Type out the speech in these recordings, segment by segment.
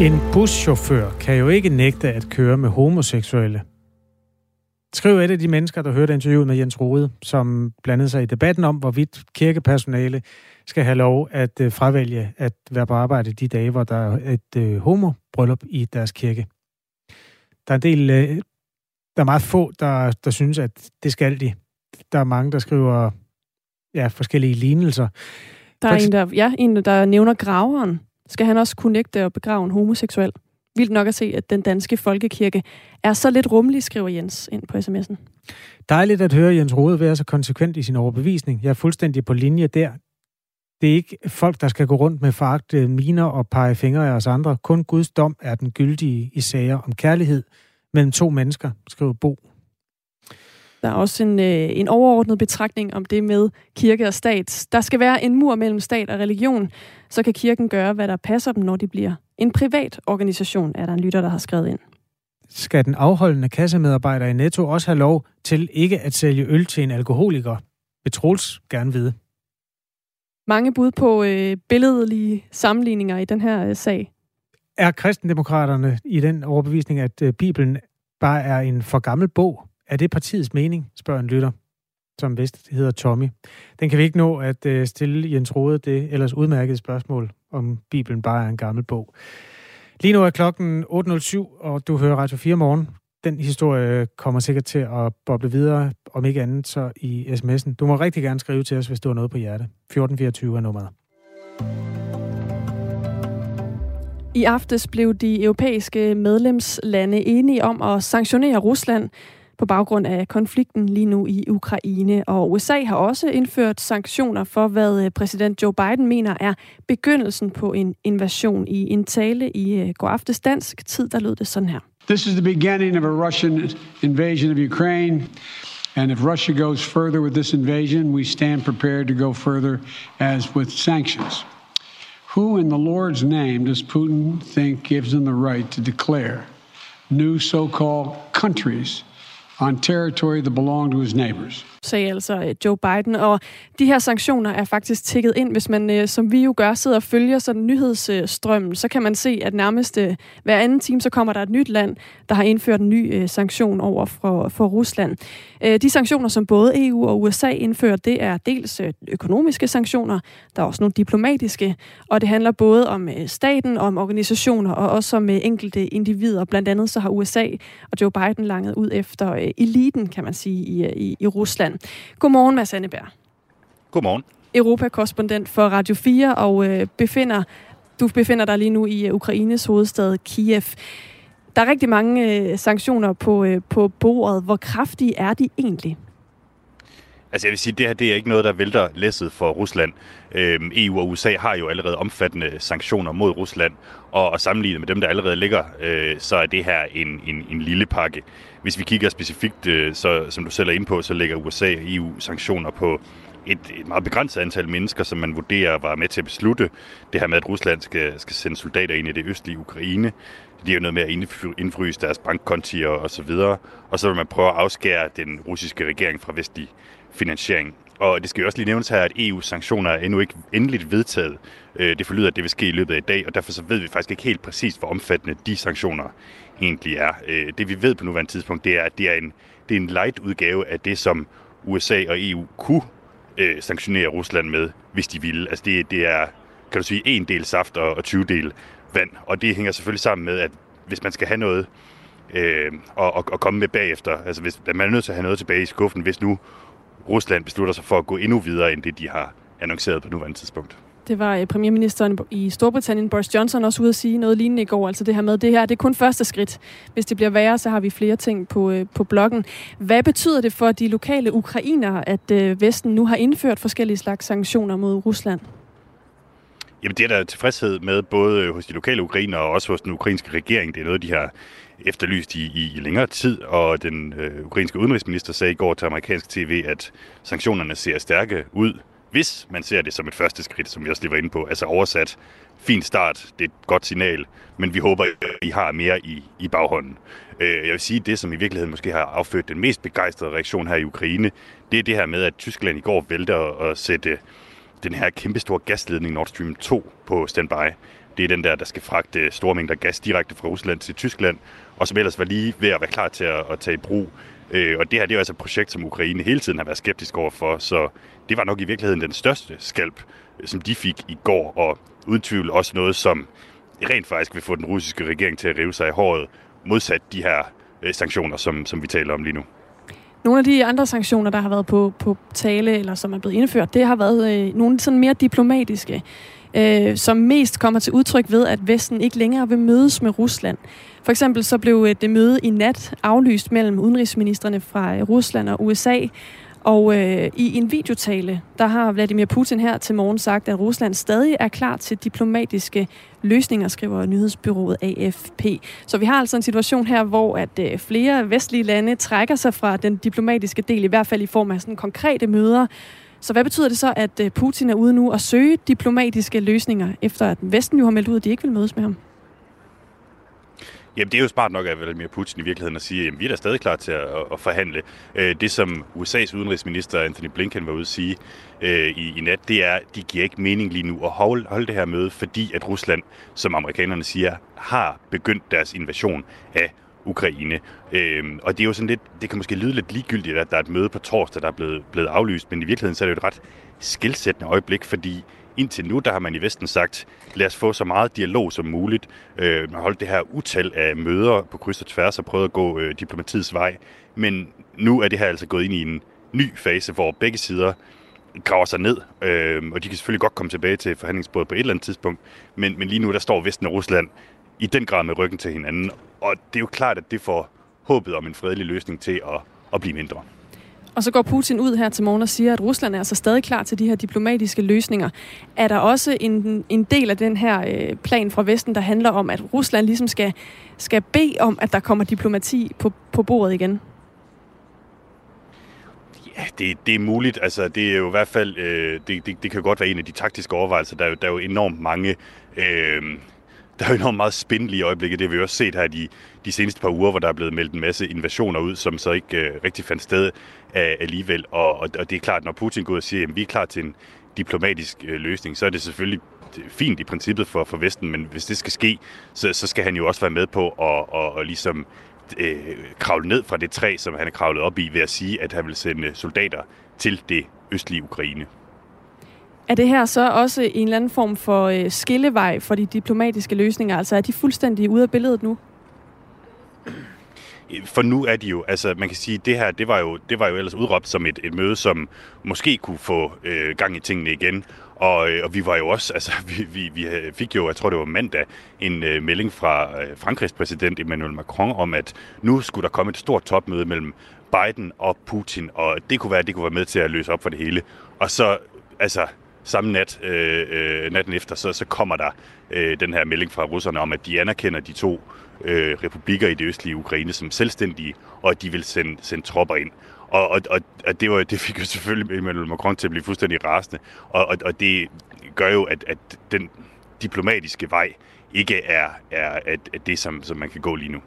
En buschauffør kan jo ikke nægte at køre med homoseksuelle. Skriv et af de mennesker, der hørte interviewet med Jens Rode, som blandede sig i debatten om, hvorvidt kirkepersonale skal have lov at øh, fravælge at være på arbejde de dage, hvor der er et øh, homobryllup i deres kirke. Der er en del, øh, der er meget få, der, der synes, at det skal de. Der er mange, der skriver ja, forskellige lignelser. Der er en, der, ja, en, der nævner graveren. Skal han også kunne nægte at begrave en homoseksuel? Vildt nok at se, at den danske folkekirke er så lidt rummelig, skriver Jens ind på sms'en. Dejligt at høre Jens Rode være så konsekvent i sin overbevisning. Jeg er fuldstændig på linje der. Det er ikke folk, der skal gå rundt med foragte miner og pege fingre af os andre. Kun Guds dom er den gyldige i sager om kærlighed mellem to mennesker, skriver Bo. Der er også en, øh, en overordnet betragtning om det med kirke og stat. Der skal være en mur mellem stat og religion, så kan kirken gøre, hvad der passer dem, når de bliver en privat organisation, er der en lytter, der har skrevet ind. Skal den afholdende kassemedarbejder i Netto også have lov til ikke at sælge øl til en alkoholiker? Vil Troels gerne vide. Mange bud på øh, billedlige sammenligninger i den her øh, sag. Er kristendemokraterne i den overbevisning, at øh, Bibelen bare er en for gammel bog? Er det partiets mening, spørger en lytter, som vist hedder Tommy. Den kan vi ikke nå at øh, stille Jens Rode det ellers udmærkede spørgsmål, om Bibelen bare er en gammel bog. Lige nu er klokken 8.07, og du hører Radio 4 morgen. Den historie kommer sikkert til at boble videre, om ikke andet så i sms'en. Du må rigtig gerne skrive til os, hvis du har noget på hjerte. 1424 er nummeret. I aftes blev de europæiske medlemslande enige om at sanktionere Rusland på baggrund af konflikten lige nu i Ukraine. Og USA har også indført sanktioner for, hvad øh, præsident Joe Biden mener er begyndelsen på en invasion. I en tale i øh, går aftes dansk tid, der lød det sådan her. This is the beginning of a Russian invasion of Ukraine. And if Russia goes further with this invasion, we stand prepared to go further as with sanctions. Who in the Lord's name does Putin think gives him the right to declare new so called countries on territory that belonged to his neighbors? Sagde altså øh, Joe Biden. Og de her sanktioner er faktisk tækket ind. Hvis man, øh, som vi jo gør, sidder og følger sådan nyhedsstrømmen, så kan man se, at nærmest øh, hver anden time, så kommer der et nyt land, der har indført en ny sanktion over for, for Rusland. De sanktioner, som både EU og USA indfører, det er dels økonomiske sanktioner, der er også nogle diplomatiske, og det handler både om staten, om organisationer og også om enkelte individer. Blandt andet så har USA og Joe Biden langet ud efter eliten, kan man sige, i, i, i Rusland. Tyskland. Godmorgen, Mads Anneberg. Godmorgen. Europakorrespondent for Radio 4 og øh, befinder, du befinder dig lige nu i øh, Ukraines hovedstad Kiev. Der er rigtig mange øh, sanktioner på, øh, på bordet. Hvor kraftige er de egentlig? Altså jeg vil sige, det her det er ikke noget, der vælter læsset for Rusland. Øhm, EU og USA har jo allerede omfattende sanktioner mod Rusland, og, og sammenlignet med dem, der allerede ligger, øh, så er det her en, en, en lille pakke. Hvis vi kigger specifikt, øh, så, som du selv er inde på, så lægger USA og EU sanktioner på et, et meget begrænset antal mennesker, som man vurderer var med til at beslutte det her med, at Rusland skal, skal sende soldater ind i det østlige Ukraine. Det er jo noget med at indfryse deres bankkonti og, og så videre. Og så vil man prøve at afskære den russiske regering fra vestlig finansiering. Og det skal jo også lige nævnes her, at EU-sanktioner er endnu ikke endeligt vedtaget. Øh, det forlyder, at det vil ske i løbet af i dag, og derfor så ved vi faktisk ikke helt præcis, hvor omfattende de sanktioner egentlig er. Øh, det vi ved på nuværende tidspunkt, det er, at det er en, det er en light-udgave af det, som USA og EU kunne øh, sanktionere Rusland med, hvis de ville. Altså det, det er, kan du sige, en del saft og, og 20 del vand. Og det hænger selvfølgelig sammen med, at hvis man skal have noget øh, og, og, og komme med bagefter, altså hvis man er nødt til at have noget tilbage i skuffen, hvis nu Rusland beslutter sig for at gå endnu videre, end det de har annonceret på nuværende tidspunkt. Det var øh, premierministeren i Storbritannien, Boris Johnson, også ude at sige noget lignende i går. Altså det her med, det her det er kun første skridt. Hvis det bliver værre, så har vi flere ting på, øh, på bloggen. Hvad betyder det for de lokale ukrainere, at øh, Vesten nu har indført forskellige slags sanktioner mod Rusland? Jamen det er der tilfredshed med, både hos de lokale ukrainere og også hos den ukrainske regering. Det er noget, de har efterlyst i, i, i længere tid, og den øh, ukrainske udenrigsminister sagde i går til amerikansk tv, at sanktionerne ser stærke ud, hvis man ser det som et første skridt, som vi også lige var inde på. Altså oversat, fin start, det er et godt signal, men vi håber, at I har mere i, i baghånden. Øh, jeg vil sige, at det, som i virkeligheden måske har affødt den mest begejstrede reaktion her i Ukraine, det er det her med, at Tyskland i går vælter at sætte den her kæmpestore gasledning Nord Stream 2 på standby. Det er den der, der skal fragte store mængder gas direkte fra Rusland til Tyskland, og som ellers var lige ved at være klar til at, at tage i brug. Øh, og det her det er altså et projekt, som Ukraine hele tiden har været skeptisk overfor, så det var nok i virkeligheden den største skalp, øh, som de fik i går, og uden tvivl også noget, som rent faktisk vil få den russiske regering til at rive sig i håret, modsat de her øh, sanktioner, som, som vi taler om lige nu. Nogle af de andre sanktioner, der har været på, på tale, eller som er blevet indført, det har været øh, nogle sådan mere diplomatiske, øh, som mest kommer til udtryk ved, at Vesten ikke længere vil mødes med Rusland. For eksempel så blev øh, det møde i nat aflyst mellem udenrigsministerne fra øh, Rusland og USA, og øh, i en videotale, der har Vladimir Putin her til morgen sagt, at Rusland stadig er klar til diplomatiske løsninger, skriver nyhedsbyrået AFP. Så vi har altså en situation her, hvor at øh, flere vestlige lande trækker sig fra den diplomatiske del, i hvert fald i form af sådan konkrete møder. Så hvad betyder det så, at øh, Putin er ude nu og søge diplomatiske løsninger, efter at Vesten jo har meldt ud, at de ikke vil mødes med ham? Jamen, det er jo smart nok af Vladimir Putin i virkeligheden at sige, at vi er da stadig klar til at, at forhandle. Øh, det, som USA's udenrigsminister Anthony Blinken var ude at sige øh, i, i nat, det er, at de giver ikke mening lige nu at holde, holde det her møde, fordi at Rusland, som amerikanerne siger, har begyndt deres invasion af Ukraine. Øhm, og det er jo sådan lidt, det kan måske lyde lidt ligegyldigt, at der er et møde på torsdag, der er blevet, blevet aflyst, men i virkeligheden så er det jo et ret skilsættende øjeblik, fordi indtil nu, der har man i Vesten sagt, lad os få så meget dialog som muligt. Øh, man holdt det her utal af møder på kryds og tværs og prøvet at gå øh, diplomatiets vej. Men nu er det her altså gået ind i en ny fase, hvor begge sider graver sig ned, øh, og de kan selvfølgelig godt komme tilbage til forhandlingsbordet på et eller andet tidspunkt, men, men lige nu der står Vesten og Rusland i den grad med ryggen til hinanden, og det er jo klart, at det får håbet om en fredelig løsning til at, at blive mindre. Og så går Putin ud her til morgen og siger, at Rusland er altså stadig klar til de her diplomatiske løsninger. Er der også en, en del af den her øh, plan fra Vesten, der handler om, at Rusland ligesom skal, skal bede om, at der kommer diplomati på, på bordet igen? Ja, det, det er muligt. Altså, det er jo i hvert fald, øh, det, det, det kan godt være en af de taktiske overvejelser. Der er jo, der er jo enormt mange øh, der er jo enormt meget spændende i øjeblikket. Det har vi også set her de, de seneste par uger, hvor der er blevet meldt en masse invasioner ud, som så ikke øh, rigtig fandt sted af, alligevel. Og, og, og det er klart, når Putin går ud og siger, at vi er klar til en diplomatisk øh, løsning, så er det selvfølgelig øh, fint i princippet for, for Vesten, men hvis det skal ske, så, så skal han jo også være med på at og, og ligesom øh, kravle ned fra det træ, som han er kravlet op i, ved at sige, at han vil sende soldater til det østlige Ukraine. Er det her så også en eller anden form for øh, skillevej for de diplomatiske løsninger? Altså er de fuldstændig ude af billedet nu? For nu er de jo, altså man kan sige, det her, det var jo, det var jo ellers udråbt som et, et møde, som måske kunne få øh, gang i tingene igen. Og, øh, og vi var jo også, altså vi, vi, vi fik jo, jeg tror det var mandag, en øh, melding fra øh, Frankrigs præsident Emmanuel Macron om, at nu skulle der komme et stort topmøde mellem Biden og Putin, og det kunne være, det kunne være med til at løse op for det hele. Og så, altså, samme nat, øh, øh, natten efter, så, så kommer der øh, den her melding fra russerne om, at de anerkender de to øh, republikker i det østlige Ukraine som selvstændige, og at de vil sende, sende tropper ind. Og, og, og, og det, var, det fik jo selvfølgelig Emmanuel Macron til at blive fuldstændig rasende, og, og, og det gør jo, at, at den diplomatiske vej ikke er, er at, at det, som, som man kan gå lige nu.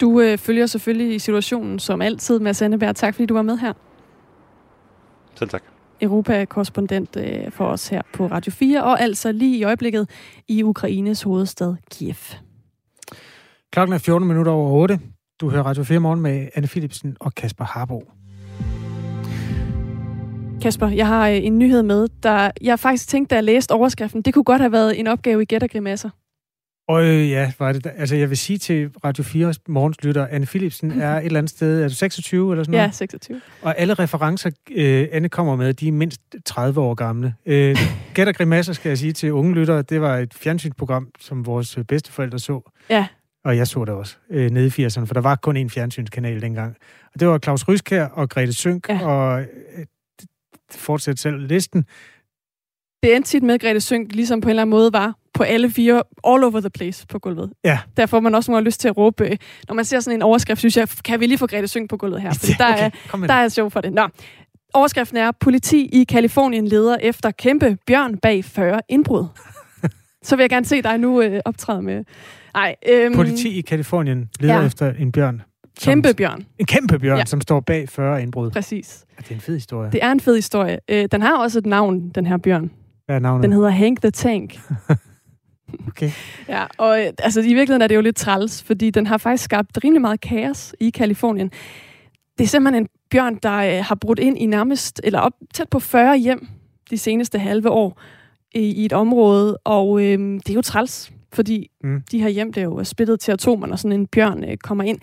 Du øh, følger selvfølgelig situationen som altid, Mads Anneberg. Tak fordi du var med her. Selv tak. Europa-korrespondent øh, for os her på Radio 4, og altså lige i øjeblikket i Ukraines hovedstad Kiev. Klokken er 14 minutter over 8. Du hører Radio 4 morgen med Anne Philipsen og Kasper Harbo. Kasper, jeg har øh, en nyhed med, der jeg faktisk tænkte, da jeg læste overskriften, det kunne godt have været en opgave i Gæt og Grimasser. Og øh, ja, var det, altså jeg vil sige til Radio 4 morgenslytter, Anne Philipsen er et eller andet sted, er du 26 eller sådan noget? Ja, 26. Og alle referencer, øh, Anne kommer med, de er mindst 30 år gamle. Øh, Gæt og Grimasser, skal jeg sige til unge lyttere, det var et fjernsynsprogram, som vores bedsteforældre så. Ja. Og jeg så det også øh, nede i 80'erne, for der var kun én fjernsynskanal dengang. Og det var Claus Ryskær og Grete Sønk, ja. og øh, fortsæt selv listen. Det endte tit med, at Grete Sønk ligesom på en eller anden måde var på alle fire, all over the place på gulvet. Ja. Der får man også nogle lyst til at råbe. Øh, når man ser sådan en overskrift, synes jeg, kan vi lige få Grete Sønk på gulvet her? Fordi der, okay, er, der er sjov for det. Nå. Overskriften er, politi i Kalifornien leder efter kæmpe bjørn bag 40 indbrud. Så vil jeg gerne se dig nu øh, optræde med... Ej, øhm, politi i Kalifornien leder ja. efter en bjørn. Kæmpe bjørn. En kæmpe bjørn, ja. som står bag 40 indbrud. Præcis. Ja, det er en fed historie. Det er en fed historie. Øh, den har også et navn, den her bjørn. Hvad er navnet? Den hedder Hank the Tank. Okay. Ja, og øh, altså, i virkeligheden er det jo lidt træls, fordi den har faktisk skabt rimelig meget kaos i Kalifornien. Det er simpelthen en bjørn, der øh, har brudt ind i nærmest, eller op tæt på 40 hjem de seneste halve år i, i et område, og øh, det er jo træls, fordi mm. de her hjem, det er jo splittet til atomer, når sådan en bjørn øh, kommer ind.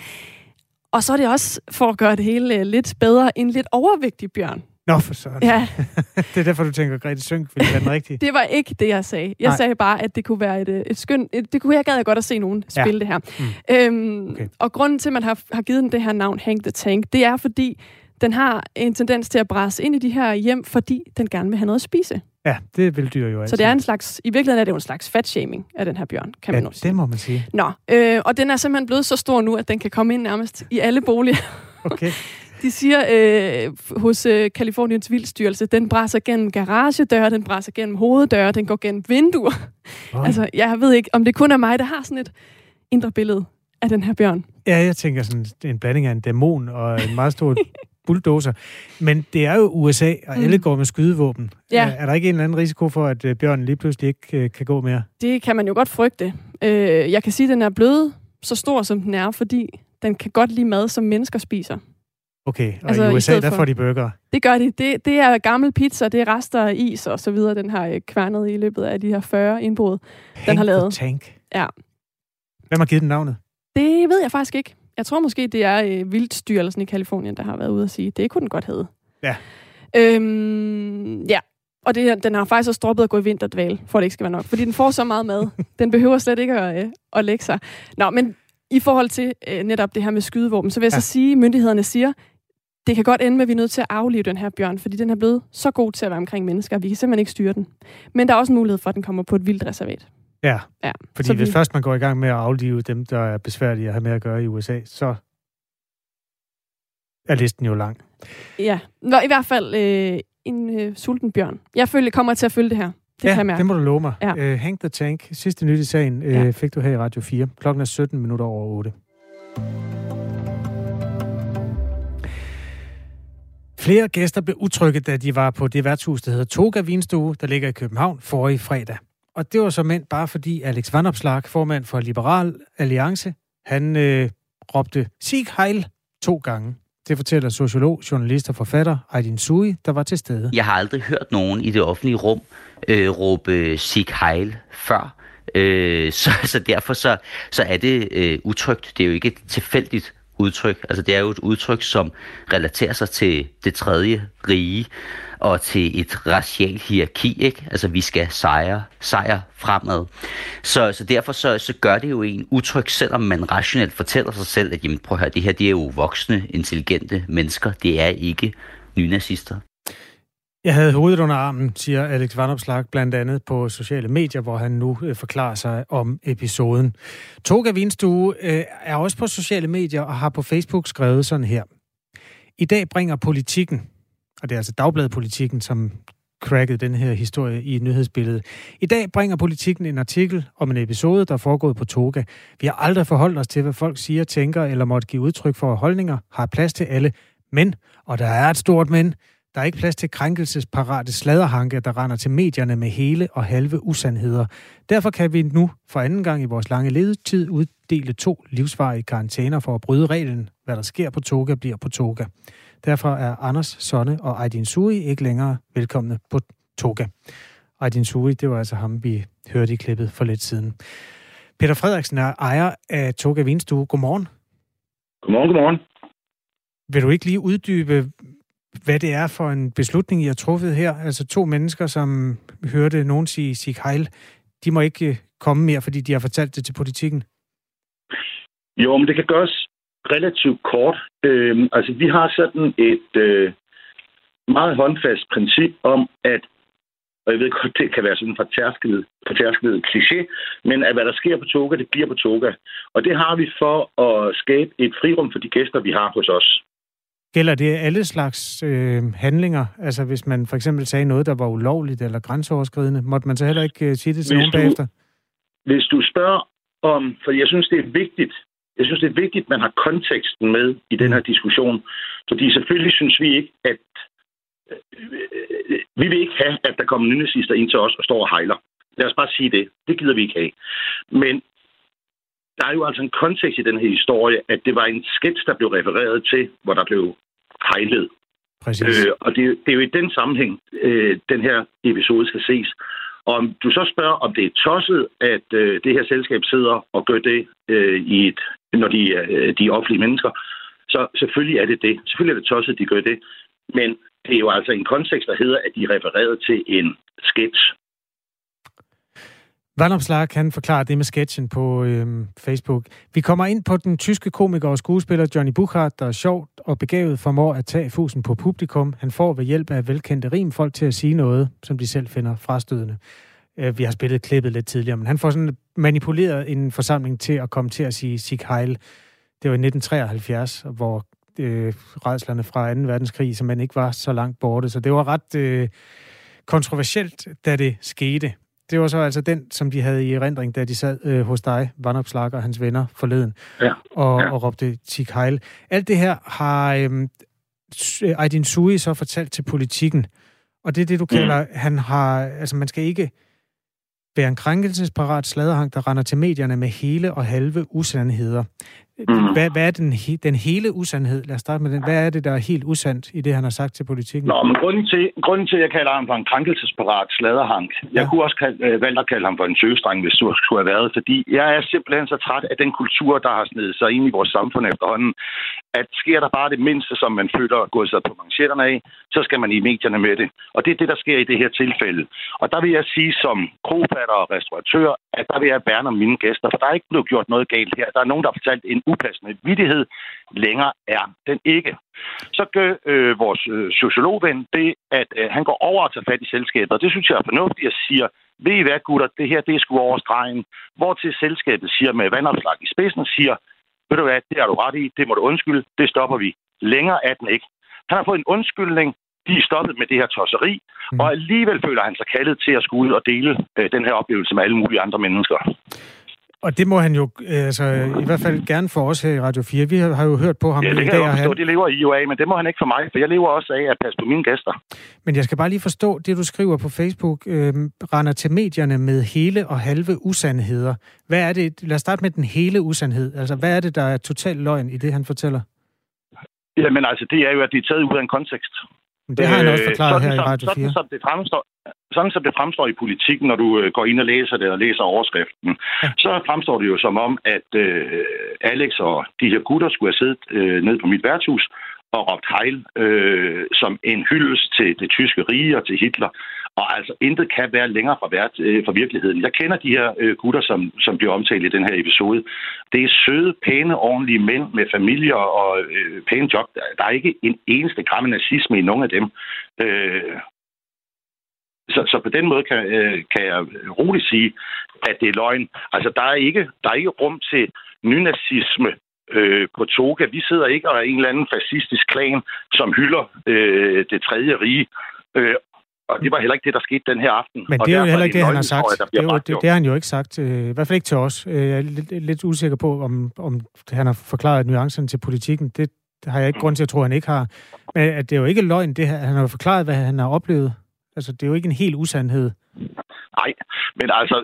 Og så er det også, for at gøre det hele øh, lidt bedre, en lidt overvægtig bjørn. Nå, for sådan. Ja. det er derfor, du tænker Grete Sønk, fordi den rigtige. det var ikke det, jeg sagde. Jeg Nej. sagde bare, at det kunne være et, øh, et skønt... Et, det kunne jeg gad godt at se nogen spille ja. det her. Mm. Øhm, okay. Og grunden til, at man har, har givet den det her navn, Hank the Tank, det er, fordi den har en tendens til at bræse ind i de her hjem, fordi den gerne vil have noget at spise. Ja, det vil dyr jo altid. Så det er en slags, i virkeligheden er det jo en slags fatshaming af den her bjørn, kan man ja, sige. det må man sige. Nå, øh, og den er simpelthen blevet så stor nu, at den kan komme ind nærmest i alle boliger. Okay. De siger øh, hos øh, Kaliforniens vildstyrelse, den brænder gennem garagedøre, den brænder gennem hoveddøre, den går gennem vinduer. Oh. altså, jeg ved ikke, om det kun er mig, der har sådan et indre billede af den her bjørn. Ja, jeg tænker sådan en blanding af en dæmon og en meget stor bulldozer. Men det er jo USA, og mm. alle går med skydevåben. Ja. Er, er der ikke en eller anden risiko for, at øh, bjørnen lige pludselig ikke øh, kan gå mere? Det kan man jo godt frygte. Øh, jeg kan sige, at den er blevet så stor, som den er, fordi den kan godt lide mad, som mennesker spiser. Okay, og altså, i USA, i der får de burger? Det gør de. Det, det er gammel pizza, det er rester af is og så videre, den har øh, kværnet i løbet af de her 40 indbrud, den har lavet. Tank. Ja. Hvem har givet den navnet? Det ved jeg faktisk ikke. Jeg tror måske, det er øh, vildstyrelsen i Kalifornien, der har været ude at sige, det kunne den godt hedde. Ja. Øhm, ja, og det, den har faktisk også droppet at gå i vinterdval, for at det ikke skal være nok. Fordi den får så meget mad. Den behøver slet ikke at, øh, at lægge sig. Nå, men i forhold til øh, netop det her med skydevåben, så vil jeg ja. så sige, at myndighederne siger, det kan godt ende med, at vi er nødt til at aflive den her bjørn, fordi den er blevet så god til at være omkring mennesker, at vi kan simpelthen ikke styre den. Men der er også en mulighed for, at den kommer på et vildt reservat. Ja, ja. fordi så hvis vi... først man går i gang med at aflive dem, der er besværlige at have med at gøre i USA, så er listen jo lang. Ja, Nå, i hvert fald øh, en øh, sulten bjørn. Jeg følger, kommer til at følge det her. Det ja, kan jeg mærke. det må du love mig. Ja. Uh, Hank the Tank, sidste nyt i sagen, uh, ja. fik du her i Radio 4. Klokken er 17 minutter over 8. Flere gæster blev utrygge, da de var på det værtshus, der hedder Toga Vinstue, der ligger i København, forrige fredag. Og det var så mænd bare fordi Alex Vanopslag, formand for Liberal Alliance, han øh, råbte Sig Heil to gange. Det fortæller sociolog, journalist og forfatter Aydin Sui, der var til stede. Jeg har aldrig hørt nogen i det offentlige rum øh, råbe Sig Heil før. Øh, så, så derfor så, så er det øh, utrygt. Det er jo ikke tilfældigt udtryk. Altså det er jo et udtryk, som relaterer sig til det tredje rige og til et racialt hierarki, ikke? Altså vi skal sejre, sejre fremad. Så, så derfor så, så gør det jo en utryg, selvom man rationelt fortæller sig selv, at jamen, prøv at høre, det her det er jo voksne, intelligente mennesker. Det er ikke nynazister. Jeg havde hovedet under armen, siger Alex Vandopslag, blandt andet på sociale medier, hvor han nu øh, forklarer sig om episoden. Toga Vinstue øh, er også på sociale medier og har på Facebook skrevet sådan her. I dag bringer politikken, og det er altså Dagbladet Politikken, som crackede den her historie i nyhedsbilledet. I dag bringer politikken en artikel om en episode, der er foregået på Toga. Vi har aldrig forholdt os til, hvad folk siger, tænker eller måtte give udtryk for holdninger, har plads til alle. Men, og der er et stort men, der er ikke plads til krænkelsesparate sladerhanke, der render til medierne med hele og halve usandheder. Derfor kan vi nu for anden gang i vores lange ledetid uddele to livsvarige karantæner for at bryde reglen. Hvad der sker på Toga, bliver på Toga. Derfor er Anders Sonne og Aydin Sui ikke længere velkomne på Toga. Aydin Sui, det var altså ham, vi hørte i klippet for lidt siden. Peter Frederiksen er ejer af Toga Vinstue. Godmorgen. Godmorgen, godmorgen. Vil du ikke lige uddybe, hvad det er for en beslutning, I har truffet her. Altså to mennesker, som hørte nogen sige sig hejl, de må ikke øh, komme mere, fordi de har fortalt det til politikken. Jo, men det kan gøres relativt kort. Øhm, altså, vi har sådan et øh, meget håndfast princip om, at og jeg ved godt, det kan være sådan en fortærsket, fortærsket kliché, men at hvad der sker på toga, det bliver på toga. Og det har vi for at skabe et frirum for de gæster, vi har hos os. Gælder det alle slags øh, handlinger? Altså hvis man for eksempel sagde noget, der var ulovligt eller grænseoverskridende, måtte man så heller ikke øh, sige det til hvis nogen du, bagefter? Hvis du spørger om, for jeg synes, det er vigtigt, jeg synes, det er vigtigt, at man har konteksten med i den her diskussion. Fordi selvfølgelig synes vi ikke, at øh, vi vil ikke have, at der kommer nynazister ind til os og står og hejler. Lad os bare sige det. Det gider vi ikke have. Men der er jo altså en kontekst i den her historie, at det var en sketch, der blev refereret til, hvor der blev hejlet. Præcis. Øh, og det, det er jo i den sammenhæng, øh, den her episode skal ses. Og om du så spørger, om det er tosset, at øh, det her selskab sidder og gør det, øh, i et, når de, øh, de er offentlige mennesker, så selvfølgelig er det det. Selvfølgelig er det tosset, at de gør det. Men det er jo altså en kontekst, der hedder, at de refererede til en sketch. Vandopslag kan forklare det med sketchen på øhm, Facebook. Vi kommer ind på den tyske komiker og skuespiller Johnny Buchardt, der er sjovt og begavet formår at tage fusen på publikum. Han får ved hjælp af velkendte rim folk til at sige noget, som de selv finder frastødende. Øh, vi har spillet klippet lidt tidligere, men han får sådan manipuleret en forsamling til at komme til at sige Sig Heil. Det var i 1973, hvor øh, redslerne fra 2. verdenskrig, som man ikke var så langt borte. Så det var ret øh, kontroversielt, da det skete. Det var så altså den, som de havde i erindring, da de sad øh, hos dig, Vandopslag og hans venner forleden, ja. Og, ja. og råbte Tik Heil. Alt det her har øh, Aydin Sui så fortalt til politikken, og det er det, du kalder, mm. han har, altså man skal ikke være en krænkelsesparat sladerhang, der render til medierne med hele og halve usandheder. Mm. Hvad, hvad er den, den hele usandhed? Lad os starte med den. Hvad er det, der er helt usandt i det, han har sagt til politikken? Nå, men grunden til, grunden til at jeg kalder ham for en krænkelsesparat sladerhank, ja. jeg kunne også kalde, øh, valgt at kalde ham for en søgestreng, hvis du skulle have været, fordi jeg er simpelthen så træt af den kultur, der har snedet sig ind i vores samfund efterhånden, at sker der bare det mindste, som man føler at gå sig på manchetterne af, så skal man i medierne med det. Og det er det, der sker i det her tilfælde. Og der vil jeg sige som krofatter og restauratør, at der vil jeg værne om mine gæster, for der er ikke blevet gjort noget galt her. Der er nogen, der har fortalt en upassende vidighed. Længere er den ikke. Så gør øh, vores øh, sociologven det, at øh, han går over og tager fat i selskabet, og det synes jeg er fornuftigt at siger, ved I hvad, gutter, det her, det er sgu over stregen. Hvor til selskabet siger med vandopslag i spidsen, siger, ved du hvad, det har du ret i, det må du undskylde, det stopper vi. Længere er den ikke. Han har fået en undskyldning, de er stoppet med det her tosseri, mm. og alligevel føler han sig kaldet til at skulle ud og dele øh, den her oplevelse med alle mulige andre mennesker. Og det må han jo, øh, altså i hvert fald gerne for os her i Radio 4. Vi har jo hørt på ham ja, det kan jeg forstå, han... det lever I jo af, men det må han ikke for mig, for jeg lever også af at passe på mine gæster. Men jeg skal bare lige forstå, det du skriver på Facebook, øh, render til medierne med hele og halve usandheder. Hvad er det, lad os starte med den hele usandhed. Altså, hvad er det, der er total løgn i det, han fortæller? Jamen altså, det er jo, at det er taget ud af en kontekst. Det har han også øh, forklaret sådan, her i Radio 4. Sådan, som det fremstår, sådan som det fremstår i politikken, når du øh, går ind og læser det og læser overskriften, ja. så fremstår det jo som om, at øh, Alex og de her gutter skulle have siddet øh, ned på mit værtshus og råbt hejl øh, som en hyldest til det tyske rige og til Hitler. Og altså, intet kan være længere fra, vært, øh, fra virkeligheden. Jeg kender de her øh, gutter, som, som bliver omtalt i den her episode. Det er søde, pæne, ordentlige mænd med familier og øh, pæne job. Der er ikke en eneste gram nazisme i nogen af dem. Øh, så, så på den måde kan, øh, kan jeg roligt sige, at det er løgn. Altså, der er ikke, der er ikke rum til nynazisme øh, på Toga. Vi sidder ikke og er en eller anden fascistisk klan, som hylder øh, det tredje rige. Øh, og det var heller ikke det, der skete den her aften. Men det er jo heller ikke det, han har sagt. Det, jo, det, det har han jo ikke sagt. Øh, I hvert fald ikke til os. Øh, jeg er lidt, lidt usikker på, om, om han har forklaret nuancerne til politikken. Det har jeg ikke grund til at tro, at han ikke har. Men at det er jo ikke løgn. Det, han har jo forklaret, hvad han har oplevet. Altså, det er jo ikke en helt usandhed. Nej, men altså,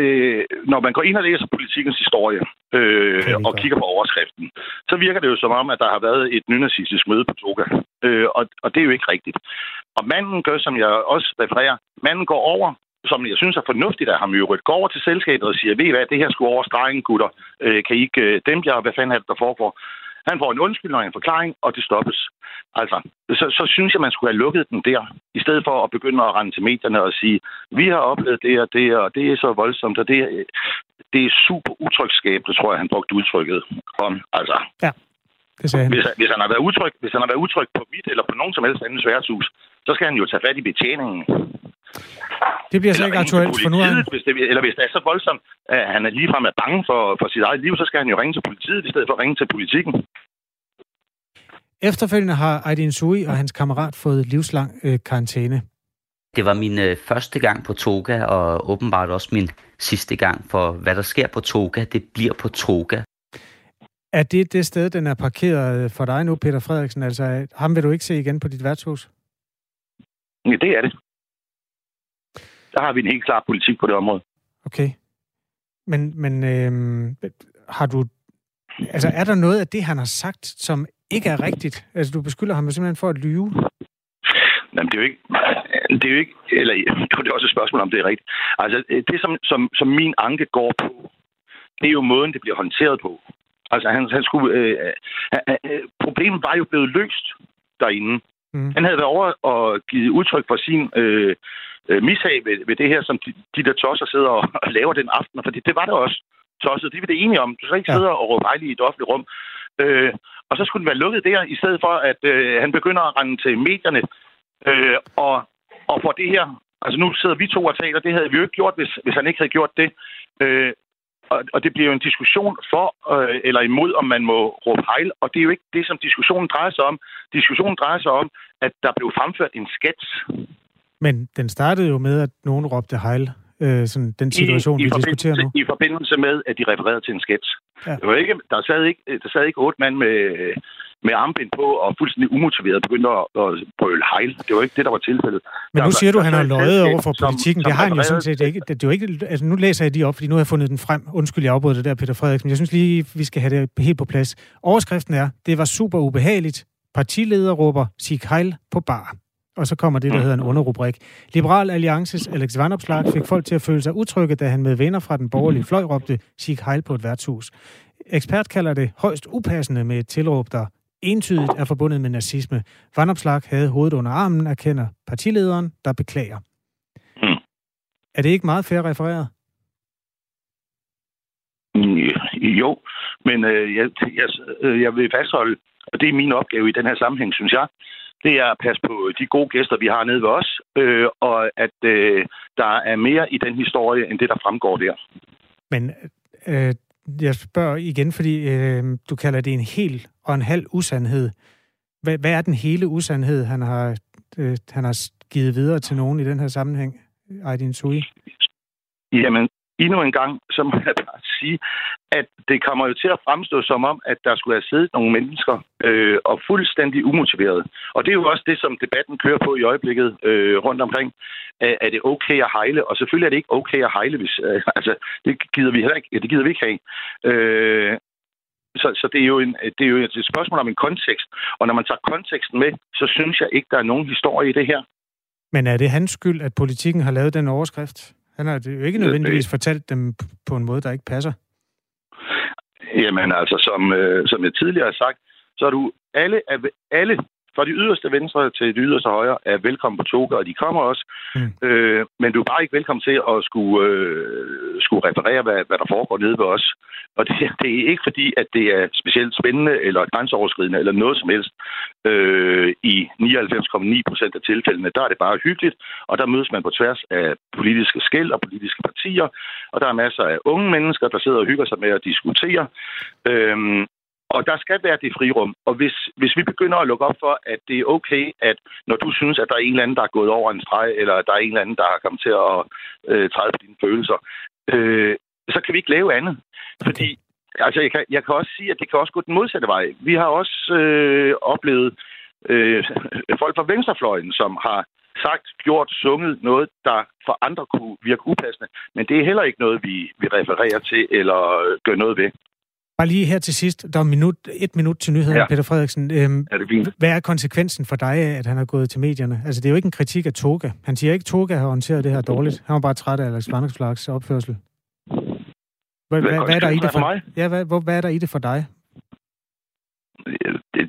øh, når man går ind og læser politikens historie øh, og kigger på overskriften, så virker det jo som om, at der har været et nynazistisk møde på Toga. Øh, og, og det er jo ikke rigtigt. Og manden gør, som jeg også refererer, manden går over, som jeg synes er fornuftigt af ham i øvrigt, går over til selskabet og siger, ved I hvad, det her skulle over stregen, gutter. Øh, kan I ikke øh, dæmpe jer? Hvad fanden er det, der foregår? Han får en undskyldning og en forklaring, og det stoppes. Altså, så, så synes jeg, man skulle have lukket den der, i stedet for at begynde at rende til medierne og sige, vi har oplevet det og det, og det er så voldsomt, og det det er super utrygskabende, tror jeg, han brugte udtrykket om. Altså, ja. Det sagde han. Hvis, hvis, han har været utryg, hvis han har været utryg på mit eller på nogen som helst anden sværtshus, så skal han jo tage fat i betjeningen. Det bliver så ikke aktuelt for nu an. Hvis det, eller hvis det er så voldsomt, at han er ligefrem er bange for, for sit eget liv, så skal han jo ringe til politiet, i stedet for at ringe til politikken. Efterfølgende har Aydin Sui og hans kammerat fået livslang øh, karantæne. Det var min øh, første gang på Toga, og åbenbart også min sidste gang, for hvad der sker på Toga, det bliver på Toga. Er det det sted, den er parkeret for dig nu, Peter Frederiksen? Altså, ham vil du ikke se igen på dit værtshus? Ja, det er det. Der har vi en helt klar politik på det område. Okay. Men, men øh, har du... Altså, er der noget af det, han har sagt, som ikke er rigtigt? Altså, du beskylder ham simpelthen for at lyve? Jamen, det er jo ikke... Det er jo ikke... Eller, det er også et spørgsmål, om det er rigtigt. Altså, det, som, som, som min anke går på, det er jo måden, det bliver håndteret på. Altså, han, han skulle... Øh, øh, øh, problemet var jo blevet løst derinde. Mm. Han havde været over og givet udtryk for sin øh, øh, mishag ved, ved det her, som de, de der tosser sidder og, og laver den aften. Fordi det var det også tosset. Det er vi det enige om. Du skal ikke ja. sidde og råbe i et offentligt rum. Øh, og så skulle den være lukket der, i stedet for, at øh, han begynder at rende til medierne øh, og, og for det her. Altså nu sidder vi to og taler. Det havde vi jo ikke gjort, hvis, hvis han ikke havde gjort det. Øh, og, og det bliver jo en diskussion for øh, eller imod, om man må råbe hejl. Og det er jo ikke det, som diskussionen drejer sig om. Diskussionen drejer sig om, at der blev fremført en skets. Men den startede jo med, at nogen råbte hejl. Øh, sådan den situation, I, i vi diskuterer nu. I forbindelse med, at de refererede til en skets. Ja. Det var ikke, der, sad ikke, der sad ikke otte mand med, med armbind på og fuldstændig umotiveret begyndte at, at brøle hejl. Det var ikke det, der var tilfældet. Men nu siger du, at han har løjet over for politikken. Som, det har han jo sådan set ikke. Det, det er jo ikke altså, nu læser jeg de op, fordi nu har jeg fundet den frem. Undskyld, jeg afbrød det der, Peter Frederiksen. Jeg synes lige, vi skal have det helt på plads. Overskriften er, det var super ubehageligt. Partileder råber, sig hejl på bar. Og så kommer det, der hedder en underrubrik. Liberal Alliances Alex Vandopslag fik folk til at føle sig utrygge, da han med venner fra den borgerlige fløj råbte sig hejl på et værtshus. Ekspert kalder det højst upassende med et tilråb, der entydigt er forbundet med nazisme. Vandopslag havde hovedet under armen, erkender partilederen, der beklager. Hmm. Er det ikke meget fair refereret? Jo, men øh, jeg, jeg, øh, jeg vil fastholde, og det er min opgave i den her sammenhæng, synes jeg, det er at passe på de gode gæster, vi har nede ved os, øh, og at øh, der er mere i den historie, end det, der fremgår der. Men øh, jeg spørger igen, fordi øh, du kalder det en hel og en halv usandhed. Hvad, hvad er den hele usandhed, han har, øh, han har givet videre til nogen i den her sammenhæng, Aydin Sui? Jamen, endnu en gang, så må jeg sige, at det kommer jo til at fremstå som om, at der skulle have siddet nogle mennesker øh, og fuldstændig umotiveret. Og det er jo også det, som debatten kører på i øjeblikket øh, rundt omkring. Er, er det okay at hejle? Og selvfølgelig er det ikke okay at hejle, hvis, øh, altså, det gider vi heller ikke, det gider vi ikke have. Øh, så, så det, er jo en, det er jo et spørgsmål om en kontekst. Og når man tager konteksten med, så synes jeg ikke, der er nogen historie i det her. Men er det hans skyld, at politikken har lavet den overskrift? Han har jo ikke nødvendigvis fortalt dem på en måde, der ikke passer. Jamen altså, som, øh, som jeg tidligere har sagt, så er du alle, alle fra de yderste venstre til de yderste højre er velkommen på toga, og de kommer også. Mm. Øh, men du er bare ikke velkommen til at skulle, øh, skulle reparere, hvad, hvad der foregår nede ved os. Og det, det er ikke fordi, at det er specielt spændende eller grænseoverskridende eller noget som helst. Øh, I 99,9 procent af tilfældene, der er det bare hyggeligt, og der mødes man på tværs af politiske skæld og politiske partier, og der er masser af unge mennesker, der sidder og hygger sig med at diskutere. Øh, og der skal være det frirum. Og hvis, hvis vi begynder at lukke op for, at det er okay, at når du synes, at der er en eller anden, der er gået over en streg, eller der er en eller anden, der har kommet til at øh, træde på dine følelser, øh, så kan vi ikke lave andet. Fordi altså, jeg, kan, jeg kan også sige, at det kan også gå den modsatte vej. Vi har også øh, oplevet øh, folk fra venstrefløjen, som har sagt, gjort, sunget noget, der for andre kunne virke upassende. Men det er heller ikke noget, vi, vi refererer til eller gør noget ved. Bare lige her til sidst, der er minut, et minut til nyheden, ja. Peter Frederiksen. Øhm, er det fint? Hvad er konsekvensen for dig af, at han er gået til medierne? Altså, det er jo ikke en kritik af Toga. Han siger ikke, at Toga har håndteret det her dårligt. Han var bare træt af Alex Vandersflags opførsel. Hvad, hvad, hvad, er der i det for, mig? Ja, hvad, hvad, hvad er der i det for dig?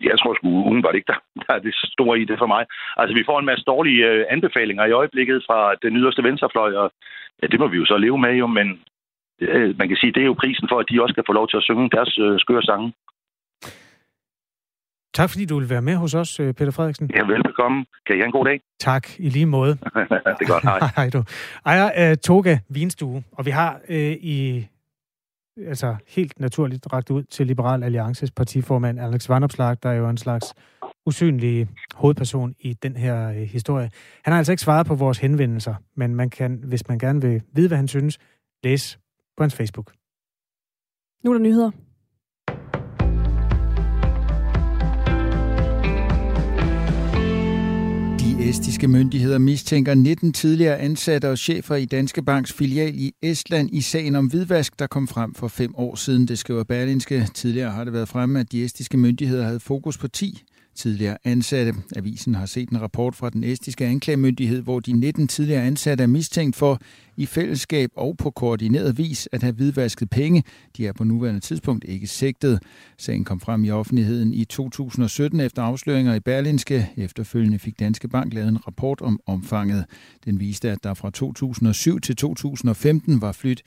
Jeg, tror sgu umiddelbart ikke, der, der er det store i det for mig. Altså, vi får en masse dårlige øh, anbefalinger i øjeblikket fra den yderste venstrefløj, og ja, det må vi jo så leve med jo, men øh, man kan sige, det er jo prisen for, at de også kan få lov til at synge deres øh, skøre sange. Tak fordi du vil være med hos os, øh, Peter Frederiksen. Ja, velbekomme. Kan I have en god dag? Tak, i lige måde. det er godt, hej. hej du. Ejer uh, Toga Vinstue, og vi har uh, i altså helt naturligt ragt ud til Liberal Alliances partiformand Alex Vandopslag, der er jo en slags usynlig hovedperson i den her uh, historie. Han har altså ikke svaret på vores henvendelser, men man kan, hvis man gerne vil vide, hvad han synes, læse på hans Facebook. Nu er der nyheder. De estiske myndigheder mistænker 19 tidligere ansatte og chefer i Danske Banks filial i Estland i sagen om hvidvask, der kom frem for fem år siden. Det skriver Berlinske. Tidligere har det været fremme, at de estiske myndigheder havde fokus på 10 tidligere ansatte. Avisen har set en rapport fra den estiske anklagemyndighed, hvor de 19 tidligere ansatte er mistænkt for i fællesskab og på koordineret vis at have hvidvasket penge. De er på nuværende tidspunkt ikke sigtet. Sagen kom frem i offentligheden i 2017 efter afsløringer i Berlinske. Efterfølgende fik Danske Bank lavet en rapport om omfanget. Den viste, at der fra 2007 til 2015 var flyttet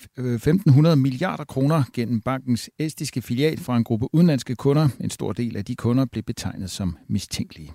1.500 øh, milliarder kroner gennem bankens estiske filial fra en gruppe udenlandske kunder. En stor del af de kunder blev betegnet som mistænkelige.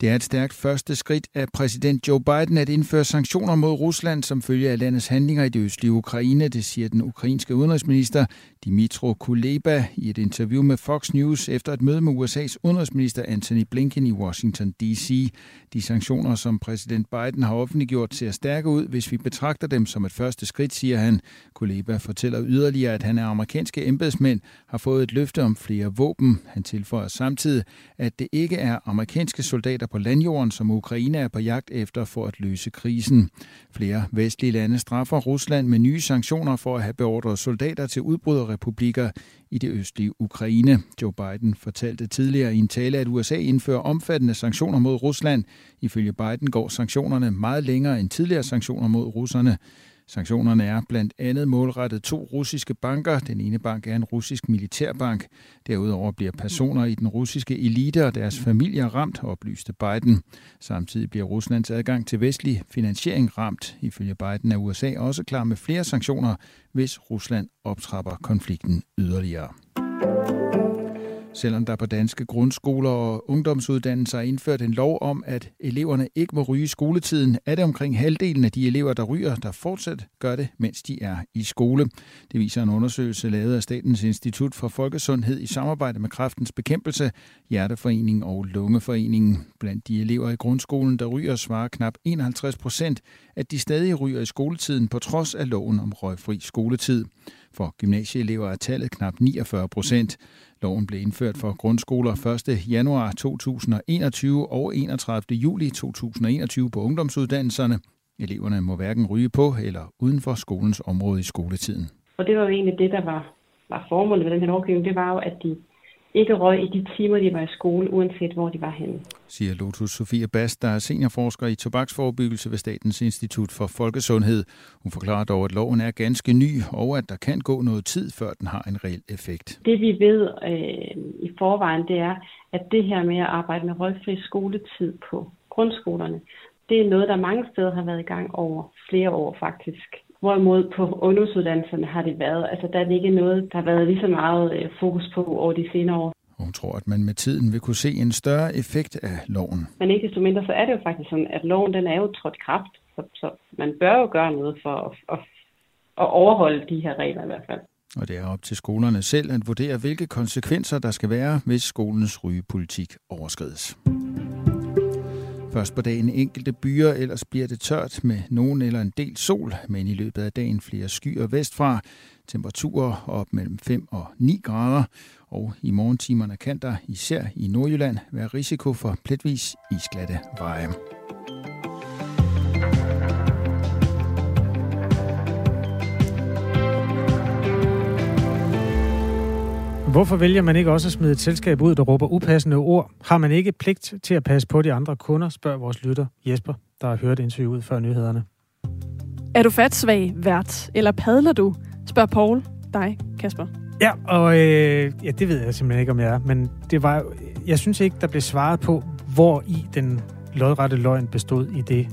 Det er et stærkt første skridt af præsident Joe Biden at indføre sanktioner mod Rusland som følge af landets handlinger i det østlige Ukraine, det siger den ukrainske udenrigsminister Dimitro Kuleba i et interview med Fox News efter et møde med USA's udenrigsminister Anthony Blinken i Washington D.C. De sanktioner, som præsident Biden har offentliggjort, ser stærke ud, hvis vi betragter dem som et første skridt, siger han. Kuleba fortæller yderligere, at han er amerikanske embedsmænd har fået et løfte om flere våben. Han tilføjer samtidig, at det ikke er amerikanske soldater på landjorden, som Ukraine er på jagt efter for at løse krisen. Flere vestlige lande straffer Rusland med nye sanktioner for at have beordret soldater til udbryderrepublikker i det østlige Ukraine. Joe Biden fortalte tidligere i en tale, at USA indfører omfattende sanktioner mod Rusland. Ifølge Biden går sanktionerne meget længere end tidligere sanktioner mod russerne. Sanktionerne er blandt andet målrettet to russiske banker. Den ene bank er en russisk militærbank. Derudover bliver personer i den russiske elite og deres familier ramt, oplyste Biden. Samtidig bliver Ruslands adgang til vestlig finansiering ramt. Ifølge Biden er USA også klar med flere sanktioner, hvis Rusland optrapper konflikten yderligere. Selvom der på danske grundskoler og ungdomsuddannelser er indført en lov om, at eleverne ikke må ryge i skoletiden, er det omkring halvdelen af de elever, der ryger, der fortsat gør det, mens de er i skole. Det viser en undersøgelse lavet af Statens Institut for Folkesundhed i samarbejde med Kræftens Bekæmpelse, Hjerteforeningen og Lungeforeningen. Blandt de elever i grundskolen, der ryger, svarer knap 51 procent, at de stadig ryger i skoletiden på trods af loven om røgfri skoletid. For gymnasieelever er tallet knap 49 procent. Loven blev indført for grundskoler 1. januar 2021 og 31. juli 2021 på ungdomsuddannelserne. Eleverne må hverken ryge på eller uden for skolens område i skoletiden. Og det var jo egentlig det, der var, var formålet med den her lovgivning. Det var jo, at de ikke røg i de timer, de var i skole, uanset hvor de var henne. Siger Lotus Sofia Bast, der er seniorforsker i tobaksforebyggelse ved Statens Institut for Folkesundhed. Hun forklarer dog, at loven er ganske ny, og at der kan gå noget tid, før den har en reel effekt. Det vi ved øh, i forvejen, det er, at det her med at arbejde med røgfri skoletid på grundskolerne, det er noget, der mange steder har været i gang over flere år faktisk. Hvorimod på ungdomsuddannelserne har det været, altså der er det ikke noget, der har været lige så meget øh, fokus på over de senere år. Hun tror, at man med tiden vil kunne se en større effekt af loven. Men ikke desto mindre, så er det jo faktisk sådan, at loven den er jo trådt kraft. Så, så man bør jo gøre noget for at, at, at overholde de her regler i hvert fald. Og det er op til skolerne selv at vurdere, hvilke konsekvenser der skal være, hvis skolens rygepolitik overskrides. Først på dagen enkelte byer, ellers bliver det tørt med nogen eller en del sol, men i løbet af dagen flere skyer vestfra. Temperaturer op mellem 5 og 9 grader, og i morgentimerne kan der især i Nordjylland være risiko for pletvis isglatte veje. Hvorfor vælger man ikke også at smide et selskab ud, der råber upassende ord? Har man ikke pligt til at passe på de andre kunder, spørger vores lytter Jesper, der har hørt interviewet før nyhederne. Er du fatsvag vært, eller padler du? Spørger Paul dig, Kasper. Ja, og øh, ja, det ved jeg simpelthen ikke, om jeg er. Men det var, jeg synes ikke, der blev svaret på, hvor i den lodrette løgn bestod i det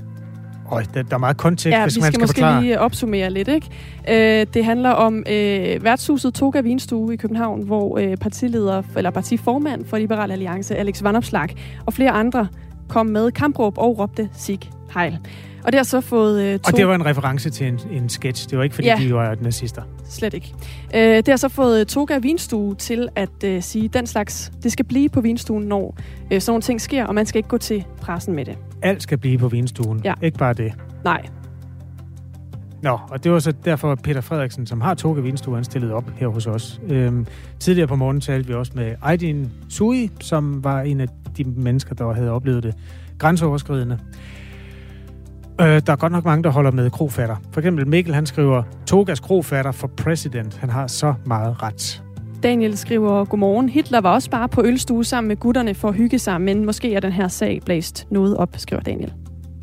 Øj, der, der er meget kontekst, ja, hvis vi man skal skal måske forklare. lige opsummere lidt. Ikke? Øh, det handler om øh, værtshuset Toga Vinstue i København, hvor øh, partileder, eller partiformand for Liberal Alliance, Alex Vanopslag, og flere andre kom med kampråb og råbte Sig Heil. Og det har så fået... Øh, to... Og det var en reference til en, en sketch. Det var ikke, fordi Ja. de var nazister. Slet ikke. Øh, det har så fået Toga Vinstue til at øh, sige, den slags, det skal blive på vinstuen, når øh, sådan nogle ting sker, og man skal ikke gå til pressen med det. Alt skal blive på vinstuen. Ja. Ikke bare det. Nej. Nå, og det var så derfor Peter Frederiksen, som har Toga Vinstue, han stillet op her hos os. Øhm, tidligere på morgen talte vi også med Aydin Sui, som var en af de mennesker, der havde oplevet det grænseoverskridende. Øh, der er godt nok mange, der holder med krofatter. For eksempel Mikkel, han skriver, Togas krofatter for president. Han har så meget ret. Daniel skriver, godmorgen. Hitler var også bare på ølstue sammen med gutterne for at hygge sig, men måske er den her sag blæst noget op, skriver Daniel.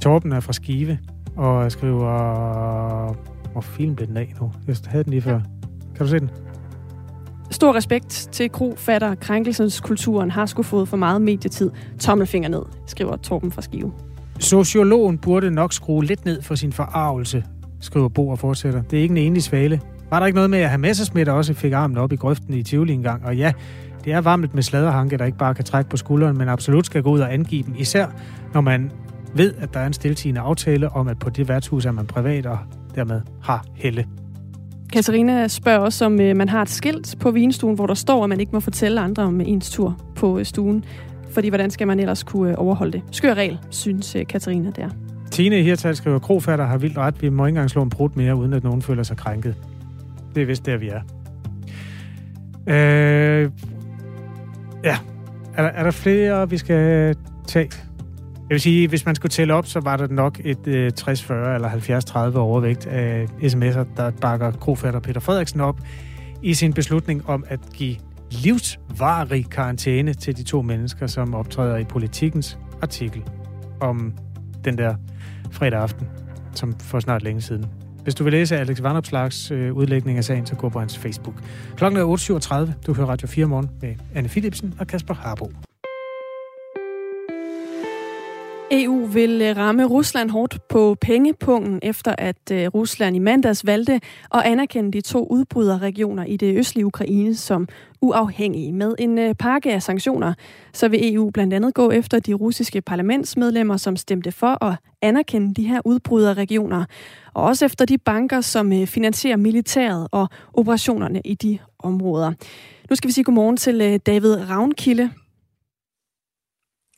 Torben er fra Skive og skriver... Hvor film blev den af nu? Jeg havde den lige før. Kan du se den? Stor respekt til krofatter. Krænkelseskulturen har sgu fået for meget medietid. Tommelfinger ned, skriver Torben fra Skive. Sociologen burde nok skrue lidt ned for sin forarvelse, skriver Bo og fortsætter. Det er ikke en enlig svale. Var der ikke noget med, at Messersmith også fik armen op i grøften i Tivoli en gang? Og ja, det er varmt med sladerhanke, der ikke bare kan trække på skulderen, men absolut skal gå ud og angive dem. Især når man ved, at der er en stiltigende aftale om, at på det værtshus er man privat og dermed har helle. Katarina spørger også, om øh, man har et skilt på vinstuen, hvor der står, at man ikke må fortælle andre om ens tur på øh, stuen. Fordi hvordan skal man ellers kunne øh, overholde det? Skør regel, synes Katarina der. Tine Hirtal skriver, Krofatter har vildt ret. Vi må ikke engang slå en brud mere, uden at nogen føler sig krænket. Det er vist der, vi er. Øh, ja. Er der, er der flere, vi skal tage? Jeg vil sige, hvis man skulle tælle op, så var der nok et øh, 60-40 eller 70-30 overvægt af sms'er, der bakker krofatter Peter Frederiksen op i sin beslutning om at give livsvarig karantæne til de to mennesker, som optræder i politikens artikel om den der fredag aften, som for snart længe siden. Hvis du vil læse Alex Vanopslags øh, udlægning af sagen, så gå på hans Facebook. Klokken er 8.37. Du hører Radio 4 morgen med Anne Philipsen og Kasper Harbo. EU vil øh, ramme Rusland hårdt på pengepungen, efter at øh, Rusland i mandags valgte at anerkende de to udbryderregioner i det østlige Ukraine som uafhængige. Med en øh, pakke af sanktioner, så vil EU blandt andet gå efter de russiske parlamentsmedlemmer, som stemte for at anerkende de her udbryderregioner, og også efter de banker, som finansierer militæret og operationerne i de områder. Nu skal vi sige godmorgen til David Ravnkilde,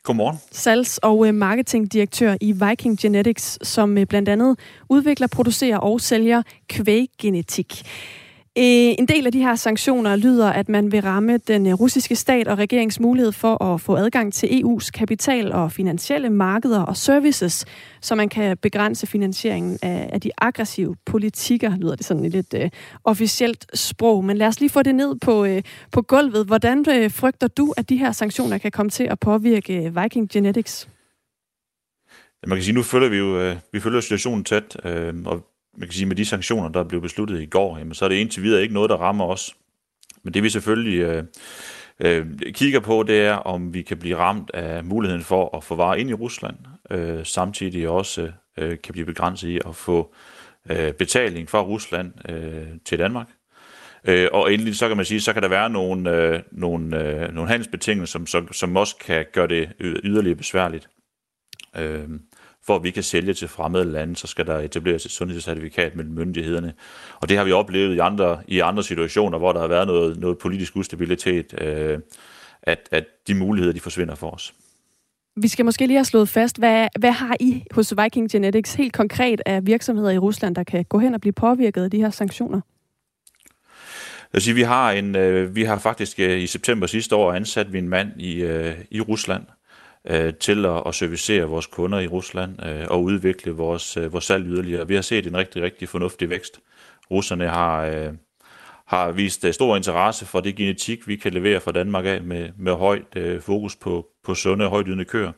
Godmorgen. Salgs- og øh, marketingdirektør i Viking Genetics, som øh, blandt andet udvikler, producerer og sælger kvæggenetik. Eh, en del af de her sanktioner lyder, at man vil ramme den eh, russiske stat og regerings mulighed for at få adgang til EU's kapital og finansielle markeder og services, så man kan begrænse finansieringen af, de aggressive politikker, lyder det sådan i lidt uh, officielt sprog. Men lad os lige få det ned på, uh, på gulvet. Hvordan uh, frygter du, at de her sanktioner kan komme til at påvirke Viking Genetics? Man kan sige, nu følger vi jo vi følger situationen tæt, og man kan sige, med de sanktioner, der blev besluttet i går, jamen, så er det indtil videre ikke noget, der rammer os. Men det vi selvfølgelig øh, øh, kigger på, det er, om vi kan blive ramt af muligheden for at få varer ind i Rusland, øh, samtidig også øh, kan blive begrænset i at få øh, betaling fra Rusland øh, til Danmark. Øh, og endelig så kan man sige, så kan der være nogle, øh, nogle, øh, nogle handelsbetingelser, som, som, som også kan gøre det yderligere besværligt. Øh, for at vi kan sælge til fremmede lande, så skal der etableres et sundhedscertifikat mellem myndighederne. Og det har vi oplevet i andre, i andre situationer, hvor der har været noget, noget politisk ustabilitet, øh, at, at de muligheder de forsvinder for os. Vi skal måske lige have slået fast, hvad, hvad har I hos Viking Genetics helt konkret af virksomheder i Rusland, der kan gå hen og blive påvirket af de her sanktioner? Jeg sige, vi har en, øh, vi har faktisk øh, i september sidste år ansat vi en mand i, øh, i Rusland, øh, til at, at servicere vores kunder i Rusland øh, og udvikle vores, øh, vores salg yderligere. Vi har set en rigtig, rigtig fornuftig vækst. Russerne har, øh, har vist øh, stor interesse for det genetik, vi kan levere fra Danmark af med, med højt øh, fokus på, på sunde og højdydende køer.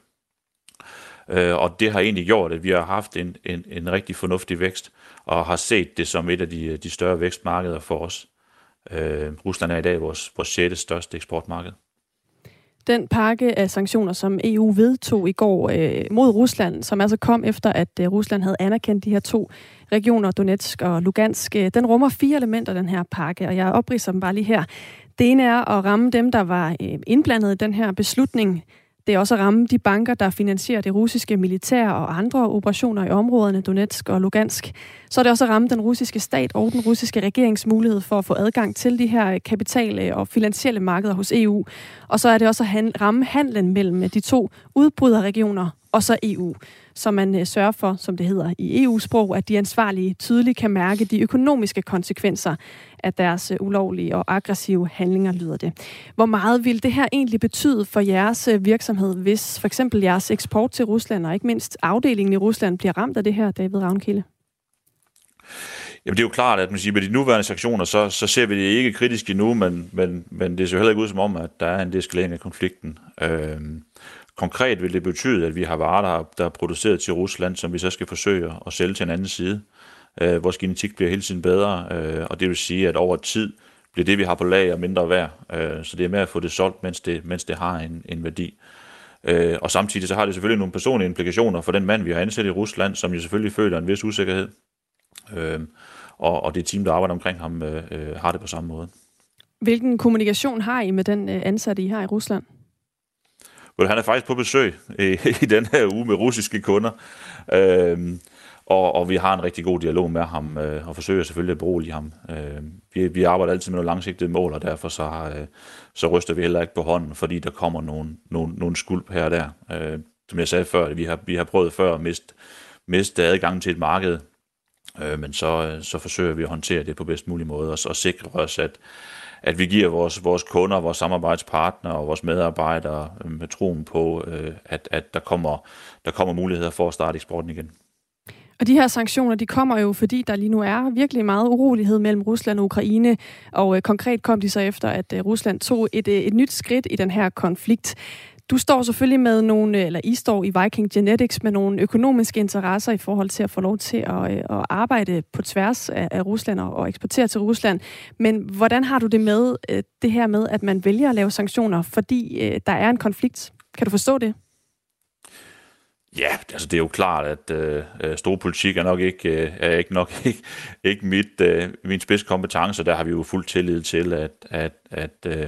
Øh, og det har egentlig gjort, at vi har haft en, en, en rigtig fornuftig vækst og har set det som et af de, de større vækstmarkeder for os. Øh, Rusland er i dag vores, vores sjette største eksportmarked. Den pakke af sanktioner, som EU vedtog i går øh, mod Rusland, som altså kom efter, at øh, Rusland havde anerkendt de her to regioner, Donetsk og Lugansk, øh, den rummer fire elementer, den her pakke, og jeg opridser dem bare lige her. Det ene er at ramme dem, der var øh, indblandet i den her beslutning det er også at ramme de banker, der finansierer det russiske militær og andre operationer i områderne Donetsk og Lugansk. Så er det også at ramme den russiske stat og den russiske regerings mulighed for at få adgang til de her øh, kapitale øh, og finansielle markeder hos EU. Og så er det også at ramme handlen mellem de to udbryderregioner og så EU, så man øh, sørger for, som det hedder i EU-sprog, at de ansvarlige tydeligt kan mærke de økonomiske konsekvenser af deres øh, ulovlige og aggressive handlinger, lyder det. Hvor meget vil det her egentlig betyde for jeres øh, virksomhed, hvis for eksempel jeres eksport til Rusland, og ikke mindst afdelingen i Rusland, bliver ramt af det her, David Ravnkilde? Jamen det er jo klart, at man siger, med de nuværende sanktioner, så, så ser vi det ikke kritisk endnu, men, men, men det ser jo heller ikke ud som om, at der er en deskalering af konflikten. Øhm, konkret vil det betyde, at vi har varer, der, er produceret til Rusland, som vi så skal forsøge at sælge til en anden side. Øh, vores genetik bliver hele tiden bedre, øh, og det vil sige, at over tid bliver det, vi har på lager, mindre værd. Øh, så det er med at få det solgt, mens det, mens det har en, en værdi. Øh, og samtidig så har det selvfølgelig nogle personlige implikationer for den mand, vi har ansat i Rusland, som jo selvfølgelig føler en vis usikkerhed. Øh, og, og det team, der arbejder omkring ham, øh, øh har det på samme måde. Hvilken kommunikation har I med den øh, ansatte, I har i Rusland? Well, han er faktisk på besøg i, i den her uge med russiske kunder. Øh, og, og vi har en rigtig god dialog med ham, øh, og forsøger selvfølgelig at berolige ham. Øh, vi, vi arbejder altid med nogle langsigtede mål, og derfor så, øh, så ryster vi heller ikke på hånden, fordi der kommer nogle, nogle, nogle skulp her og der. Øh, som jeg sagde før, vi har, vi har prøvet før at miste, miste adgangen til et marked, øh, men så, øh, så forsøger vi at håndtere det på bedst mulig måde, og, og sikre os, at, at vi giver vores, vores kunder, vores samarbejdspartnere og vores medarbejdere øh, med troen på, øh, at, at der, kommer, der kommer muligheder for at starte eksporten igen. Og de her sanktioner, de kommer jo, fordi der lige nu er virkelig meget urolighed mellem Rusland og Ukraine, og øh, konkret kom de så efter, at øh, Rusland tog et, øh, et nyt skridt i den her konflikt. Du står selvfølgelig med nogle, øh, eller I står i Viking Genetics med nogle økonomiske interesser i forhold til at få lov til at, øh, at arbejde på tværs af, af Rusland og, og eksportere til Rusland. Men hvordan har du det med øh, det her med, at man vælger at lave sanktioner, fordi der er en konflikt? Kan du forstå det? Ja, altså det er jo klart, at øh, øh stor politik er nok ikke, øh, er ikke nok ikke, ikke mit, øh, min spidskompetence. Der har vi jo fuld tillid til, at, at, at øh,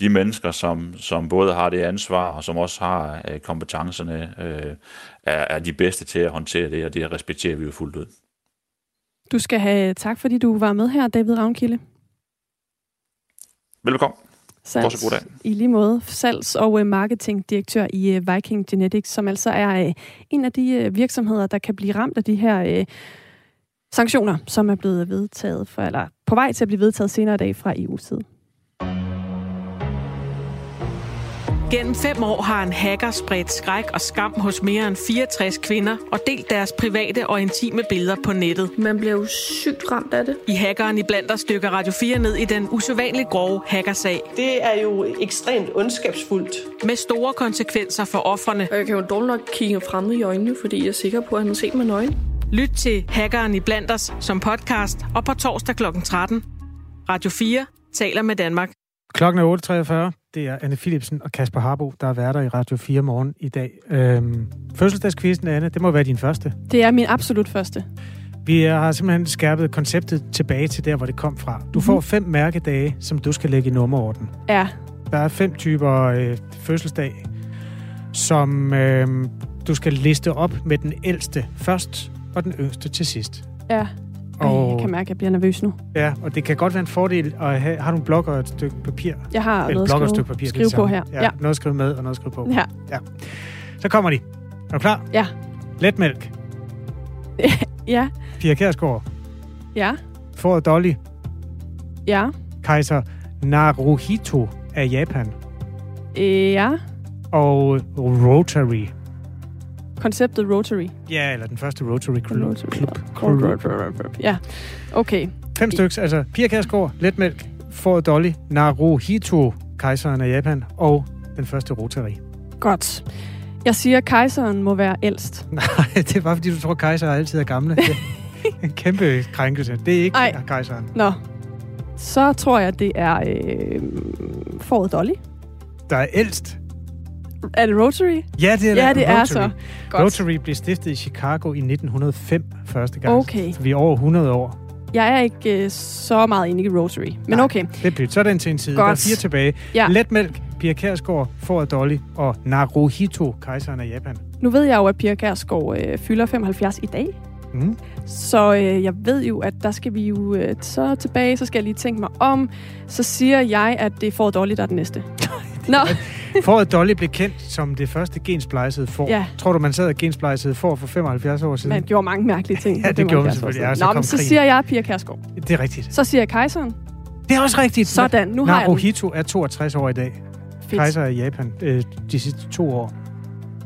de mennesker, som, som både har det ansvar og som også har øh, kompetencerne, øh, er, er de bedste til at håndtere det, og det respekterer vi jo fuldt ud. Du skal have tak, fordi du var med her, David Ravnkilde. Velkommen. Salgs, god dag. I lige måde. Salgs- og øh, marketingdirektør i øh, Viking Genetics, som altså er øh, en af de virksomheder, der kan blive ramt af de her sanktioner, som er blevet vedtaget, for, eller på vej til at blive vedtaget senere i dag fra EU's Gennem fem år har en hacker spredt skræk og skam hos mere end 64 kvinder og delt deres private og intime billeder på nettet. Man bliver jo sygt ramt af det. I hackeren i blandt stykker Radio 4 ned i den usædvanligt grove hackersag. Det er jo ekstremt ondskabsfuldt. Med store konsekvenser for offerne. Og jeg kan jo dårligt nok kigge frem i øjnene, fordi jeg er sikker på, at han har set mig nøgen. Lyt til Hackeren i Blanders som podcast og på torsdag kl. 13. Radio 4 taler med Danmark. Klokken er 8.43. Det er Anne Philipsen og Kasper Harbo, der er værter i Radio 4 morgen i dag. Øhm, fødselsdagskvisten, Anne, det må være din første. Det er min absolut første. Vi har simpelthen skærpet konceptet tilbage til der, hvor det kom fra. Du får fem mærkedage, som du skal lægge i nummerorden. Ja. Der er fem typer øh, fødselsdag, som øh, du skal liste op med den ældste først, og den yngste til sidst. Ja. Og, jeg kan mærke, at jeg bliver nervøs nu. Ja, og det kan godt være en fordel at have... Har du en blok og et stykke papir? Jeg har et noget at skrive, papir, skrive på her. Ja, ja, noget at skrive med og noget at skrive på. Ja. ja. Så kommer de. Er du klar? Ja. Letmælk. ja. Pia Kærsgaard. Ja. Fåret Dolly. Ja. Kejser Naruhito af Japan. Ja. Og Rotary konceptet Rotary. Ja, eller den første Rotary Club. Rotary. Club. Ja, okay. Fem stykker, altså Pia Kærsgaard, Letmælk, Ford Dolly, Naruhito, kejseren af Japan, og den første Rotary. Godt. Jeg siger, at kejseren må være ældst. Nej, det er bare fordi, du tror, at kejser altid er gamle. Det er en kæmpe krænkelse. Det er ikke Ej. kejseren. Nå. Så tror jeg, det er øh, Ford Dolly. Der er ældst. Er det Rotary? Ja, det er, ja, det Rotary. er så. Godt. Rotary blev stiftet i Chicago i 1905 første gang. Okay. Så vi er over 100 år. Jeg er ikke uh, så meget inde i Rotary, men Nej, okay. det Så er den til en side. Godt. Der er fire tilbage. Ja. Letmælk, Pia Kærsgaard, Ford Dolly og Naruhito, kejseren af Japan. Nu ved jeg jo, at Pia Kærsgaard øh, fylder 75 i dag. Mm. Så øh, jeg ved jo, at der skal vi jo øh, så tilbage, så skal jeg lige tænke mig om. Så siger jeg, at det er Ford Dolly, der er den næste. Nå. Fåret Dolly blev kendt som det første gensplejsede får. Ja. Tror du, man sad og gensplejsede får for 75 år siden? Man gjorde mange mærkelige ting. Ja, det gjorde man 75 år selvfølgelig. Ja, så Nå, men så krigen. siger jeg Pia Kærsgaard. Det er rigtigt. Så siger jeg kejseren. Det er også rigtigt. Sådan, nu har jeg den. Naruhito er 62 år i dag. Fedt. Kejser i Japan øh, de sidste to år.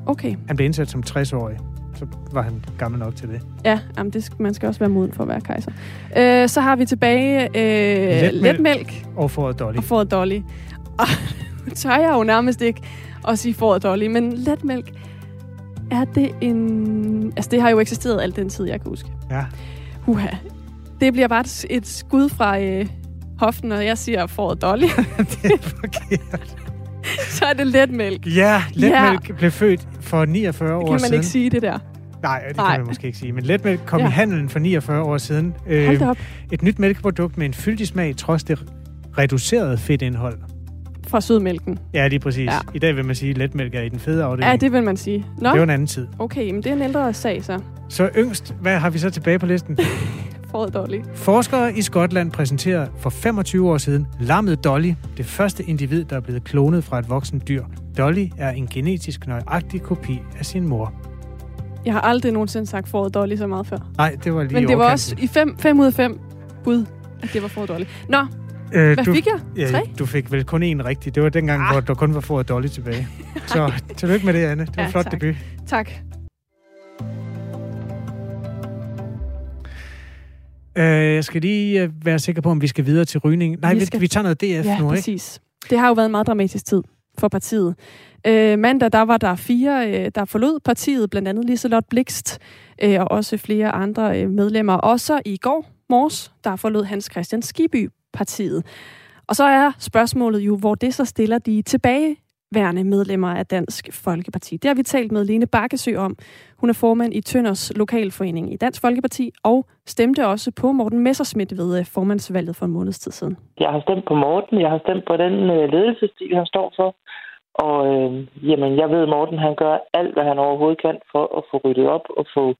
Okay. Han blev indsat som 60-årig. Så var han gammel nok til det. Ja, jamen det, skal- man skal også være moden for at være kejser. Øh, så har vi tilbage øh, Letmælk. letmælk Og Fåret Dolly. og fåret Dolly. Og tør jeg jo nærmest ikke at sige fåret Dolly, men letmælk, er det en... Altså, det har jo eksisteret al den tid, jeg kan huske. Ja. Uha. Det bliver bare et, et skud fra øh, hoften, når jeg siger fåret Dolly. det er forkert. så er det letmælk. Ja, Letmælk ja. blev født for 49 år Det kan man siden. ikke sige, det der. Nej, det Nej. kan man måske ikke sige. Men letmælk kom Ja. i handelen for 49 år siden. Øh, et nyt mælkeprodukt med en fyldig smag, trods det reducerede fedtindhold. Fra sødmælken. Ja, lige præcis. Ja. I dag vil man sige, at letmælk er i den fede afdeling. Ja, det vil man sige. Nå, det var en anden tid. okay, men det er en ældre sag, så. Så yngst, hvad har vi så tilbage på listen? Fåret Dolly. Forskere i Skotland præsenterer for 25 år siden lammet Dolly, det første individ, der er blevet klonet fra et voksen dyr. Dolly er en genetisk nøjagtig kopi af sin mor. Jeg har aldrig nogensinde sagt fåret Dolly så meget før. Nej, det var lige Men det var overkanten. også i 5 fem ud af 5 bud, at det var fåret Dolly. Nå, Øh, hvad du, fik jeg? Ja, Tre? du fik vel kun én rigtig. Det var dengang, ah. hvor der kun var fået Dolly tilbage. Så tillykke med det, Anne. Det var Ja, flot tak. debut. Tak. Øh, jeg skal lige øh, være sikker på, om vi skal videre til rygning. Nej, Vi skal- vi tager noget DF Ja, nu, ikke? præcis. Det har jo været en meget dramatisk tid for partiet. Øh, mandag, der var der fire, øh, der forlod partiet, blandt andet Liselot Blikst, øh, og også flere andre øh, medlemmer. Også i går morges, der forlod Hans Christian Skiby partiet. Og så er spørgsmålet jo, hvor det så stiller de tilbageværende medlemmer af Dansk Folkeparti. Det har vi talt med Lene Bakkesø om. Hun er formand i Tønders Lokalforening i Dansk Folkeparti, og stemte også på Morten Messerschmidt ved øh, formandsvalget for en måneds tid siden. Jeg har stemt på Morten. Jeg har stemt på den øh, ledelsesstil, han står for. Og øh, jamen, jeg ved, at Morten han gør alt, hvad han overhovedet kan for at få ryddet op og få,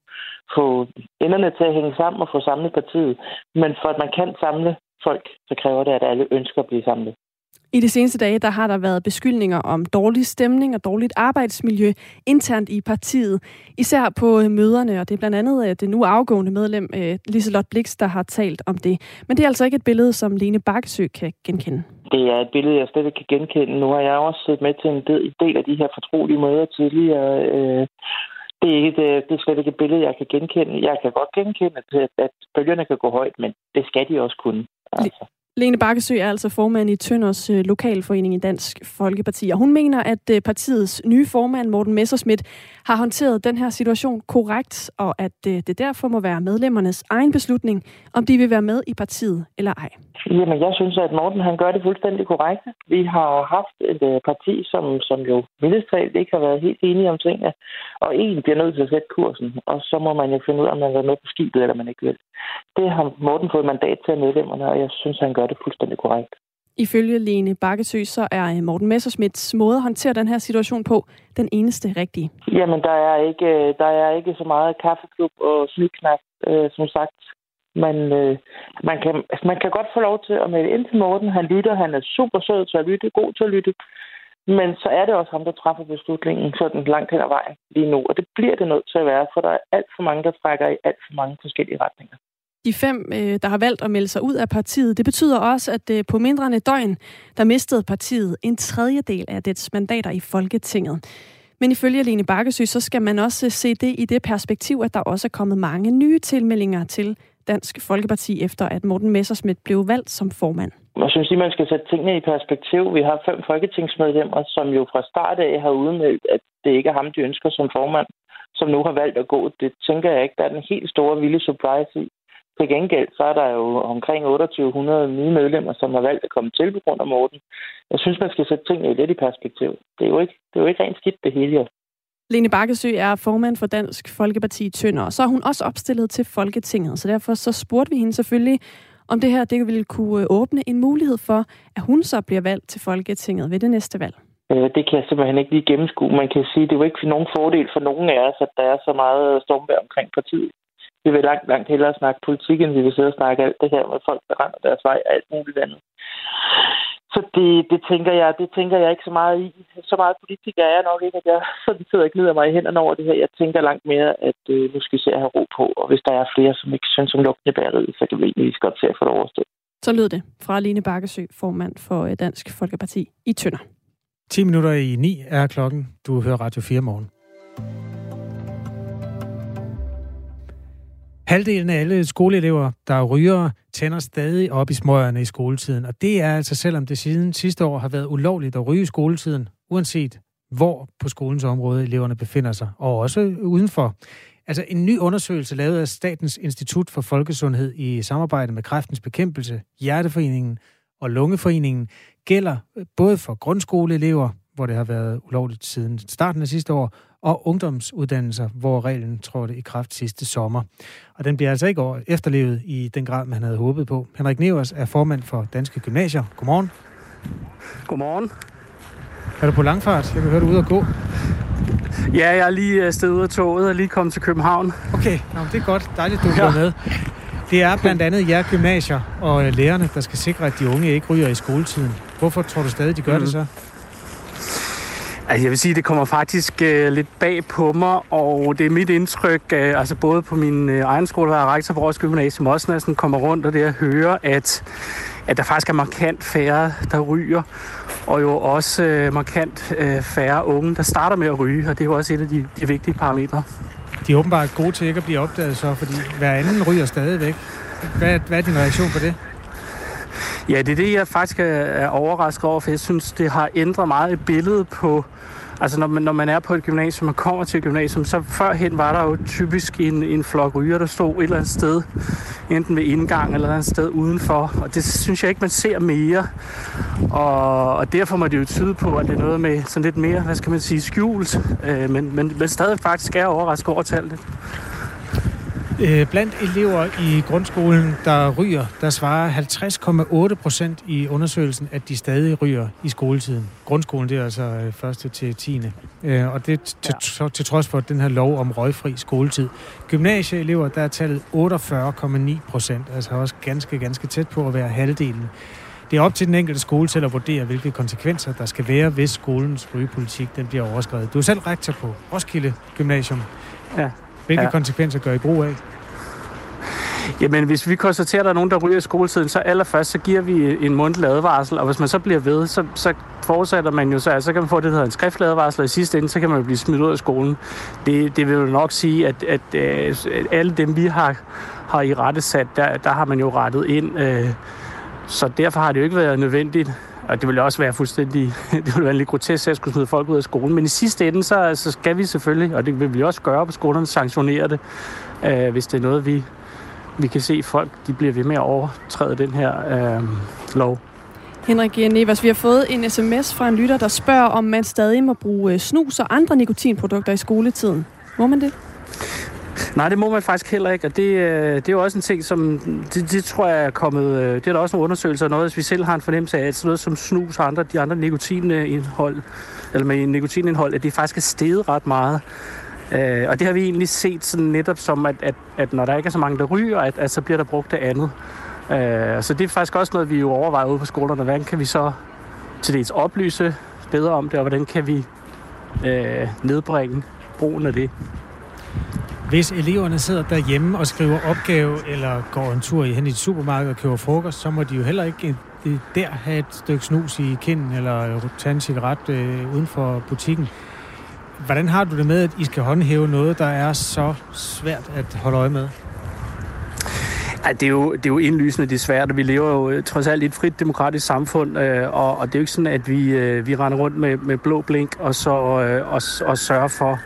få enderne til at hænge sammen og få samlet partiet. Men for at man kan samle folk, så kræver det, at alle ønsker at blive samlet. I de seneste dage der har der været beskyldninger om dårlig stemning og dårligt arbejdsmiljø internt i partiet, især på øh, møderne, og det er blandt andet øh, det nu afgående medlem øh, Liselot Blix, der har talt om det. Men det er altså ikke et billede, som Lene Bakkesø kan genkende. Det er et billede, jeg slet ikke kan genkende. Nu har jeg også siddet med til en del, af de her fortrolige møder tidligere. Det er, ikke, det, det er slet ikke et billede, jeg kan genkende. Jeg kan godt genkende, at bølgerne kan gå højt, men det skal de også kunne. Altså. Lene Bakkesø er altså formand i Tønders øh, Lokalforening i Dansk Folkeparti, og hun mener, at øh, partiets nye formand, Morten Messerschmidt, har håndteret den her situation korrekt, og at øh, det derfor må være medlemmernes egen beslutning, om de vil være med i partiet eller ej. Jamen, jeg synes, at Morten han gør det fuldstændig korrekt. Vi har haft et øh, parti, som, som jo mildest talt ikke har været helt enige om tingene, og en bliver nødt til at sætte kursen, og så må man jo finde ud af, om man vil med på skibet, eller man ikke vil. Det har Morten fået mandat til af medlemmerne, og jeg synes, han gør det fuldstændig korrekt. Ifølge Lene Bakkesø, så er øh, Morten Messerschmidts måde at håndtere den her situation på den eneste rigtige. Jamen, der er ikke, øh, der er ikke så meget kaffeklub og snyknap, øh, som sagt. Men øh, man, kan, altså, man kan godt få lov til at melde ind til Morten. Han lytter, han er super sød til at lytte, god til at lytte. Men så er det også ham, der træffer beslutningen sådan langt hen ad vejen lige nu. Og det bliver det nødt til at være, for der er alt for mange, der trækker i alt for mange forskellige retninger. De fem, øh, der har valgt at melde sig ud af partiet, det betyder også, at øh, på mindre end et døgn, der mistede partiet en tredjedel af dets mandater i Folketinget. Men ifølge Lene Bakkesø, så skal man også øh, se det i det perspektiv, at der også er kommet mange nye tilmeldinger til Dansk Folkeparti, efter at Morten Messerschmidt blev valgt som formand. Jeg synes lige, man skal sætte tingene i perspektiv. Vi har fem folketingsmedlemmer, som jo fra start af har udmeldt, at det ikke er ham, de ønsker som formand, som nu har valgt at gå. Det tænker jeg ikke, der er den helt store vilde surprise i. Til gengæld så er der jo omkring 2800 nye medlemmer, som har valgt at komme til på grund af Morten. Jeg synes, man skal sætte tingene lidt i perspektiv. Det er jo ikke, det er jo ikke rent skidt det hele. Lene Bakkesø er formand for Dansk Folkeparti i Tønder, og så er hun også opstillet til Folketinget, så derfor så spurgte vi hende selvfølgelig, om det her det ville kunne øh, åbne en mulighed for, at hun så bliver valgt til Folketinget ved det næste valg. Øh, det kan jeg simpelthen ikke lige gennemskue. Man kan sige, at det er jo ikke nogen fordel for nogen af os, at der er så meget øh, stormvær omkring partiet. Vi vil langt, langt hellere snakke politik, end vi vil sidde og snakke alt det her med folk, der render deres vej og alt muligt andet. Så det, det, tænker jeg, det tænker jeg ikke så meget i. Så meget politiker er jeg nok ikke, at jeg sådan sidder og gnider mig i hænderne over det her. Jeg tænker langt mere, at øh, nu skal vi se at have ro på. Og hvis der er flere, som ikke synes om lugten i bæreriet, så kan vi egentlig godt se at få det overstået. Så lød det fra Line Bakkesø, formand for øh, Dansk Folkeparti i Tønder. 10 minutter i 9 er klokken. Du hører Radio 4 morgen. Halvdelen af alle skoleelever, der ryger, tænder stadig op i smøgerne i skoletiden. Og det er altså, selvom det siden sidste år har været ulovligt at ryge i skoletiden, uanset hvor på skolens område eleverne befinder sig, og også udenfor. Altså en ny undersøgelse lavet af Statens Institut for Folkesundhed i samarbejde med Kræftens Bekæmpelse, Hjerteforeningen og Lungeforeningen gælder øh, både for grundskoleelever, hvor det har været ulovligt siden starten af sidste år, og ungdomsuddannelser, hvor reglen trådte i kraft sidste sommer. Og den bliver altså ikke efterlevet i den grad, man havde håbet på. Henrik Nevers er formand for Danske Gymnasier. Godmorgen. Godmorgen. Er du på langfart? Jeg kan høre, du er ude at gå. Ja, jeg er lige afsted ud af toget og lige kommet til København. Okay, Nå, det er godt. Dejligt, du er ja. med. Det er blandt andet jer gymnasier og lærerne, der skal sikre, at de unge ikke ryger i skoletiden. Hvorfor tror du stadig, de gør mm. det så? Altså, jeg vil sige, det kommer faktisk øh, lidt bag på mig, og det er mit indtryk, øh, altså både på min øh, egen skole, der er rektor på Roskilde Gymnasium, også når jeg sådan kommer rundt, og det at høre, at, at der faktisk er markant færre, der ryger, og jo også øh, markant øh, færre unge, der starter med at ryge, og det er jo også et af de, de vigtige parametre. De er åbenbart gode til ikke at blive opdaget så, fordi hver anden ryger stadigvæk. Hvad, hvad er din reaktion på det? Ja, det er det, jeg faktisk er overrasket over, for jeg synes, det har ændret meget i billedet på Altså når man, når man er på et gymnasium, man kommer til et gymnasium, så førhen var der jo typisk en, en flok ryger, der stod et eller andet sted, enten ved indgang eller et eller andet sted udenfor. Og det synes jeg ikke, man ser mere. Og, og derfor må det jo tyde på, at det er noget med sådan lidt mere, hvad skal man sige, skjult. Øh, men, men, men stadig faktisk er overrasket over tallet. Øh, blandt elever i grundskolen, der ryger, der svarer 50,8 procent i undersøgelsen, at de stadig ryger i skoletiden. Grundskolen, det er altså øh, første til 10. Øh, og det til, ja. til trods for den her lov om røgfri skoletid. Gymnasieelever, der er tallet 48,9 procent, altså også ganske, ganske tæt på at være halvdelen. Det er op til den enkelte skole til at vurdere, hvilke konsekvenser der skal være, hvis skolens rygepolitik den bliver overskrevet. Du er selv rektor på Roskilde Gymnasium. Ja. Hvilke ja. konsekvenser gør I brug af? Jamen, hvis vi konstaterer, at der er nogen, der ryger i skoletiden, så allerførst, så giver vi en mundtlig advarsel, og hvis man så bliver ved, så, så forudsætter man jo så, så kan man få det, der hedder en skriftlig advarsel, og i sidste ende, så kan man blive smidt ud af skolen. Det, det vil jo nok sige, at, at, at alle dem, vi har, har i rette sat, der, der har man jo rettet ind. Øh, så derfor har det jo ikke været nødvendigt og det ville også være fuldstændig, det ville være lidt grotesk at skulle smide folk ud af skolen. Men i sidste ende, så, så skal vi selvfølgelig, og det vil vi også gøre på skolerne, sanktionere det, øh, hvis det er noget, vi, vi kan se folk, de bliver ved med at overtræde den her øh, lov. Henrik Nevers, vi har fået en sms fra en lytter, der spørger, om man stadig må bruge øh, snus og andre nikotinprodukter i skoletiden. Må man det? Nej, det må man faktisk heller ikke, og det, øh, det er jo også en ting, som det, det tror jeg er kommet, øh, det er der også nogle undersøgelser, noget, hvis vi selv har en fornemmelse af, at sådan noget som snus og andre, de andre nikotinindhold, eller med nikotinindhold, at det faktisk er steget ret meget. Øh, og det har vi egentlig set sådan netop som, at, at, at når der ikke er så mange, der ryger, at, at så bliver der brugt det andet. Øh, så det er faktisk også noget, vi jo overvejer ude på skolerne. Hvordan kan vi så til dels oplyse bedre om det, og hvordan kan vi øh, nedbringe brugen af det? Hvis eleverne sidder derhjemme og skriver opgave, eller går en tur hen i et supermarked og køber frokost, så må de jo heller ikke øh, der have et stykke snus i kinden, eller tage en cigaret øh, uden for butikken. Hvordan har du det med, at I skal håndhæve noget, der er så svært at holde øje med? Ja, det, er jo, det er jo indlysende, det er svært, vi lever jo øh, trods alt i et frit demokratisk samfund, øh, og, og det er jo ikke sådan, at vi, øh, vi render rundt med, med blå blink og så øh, og, og sørger for,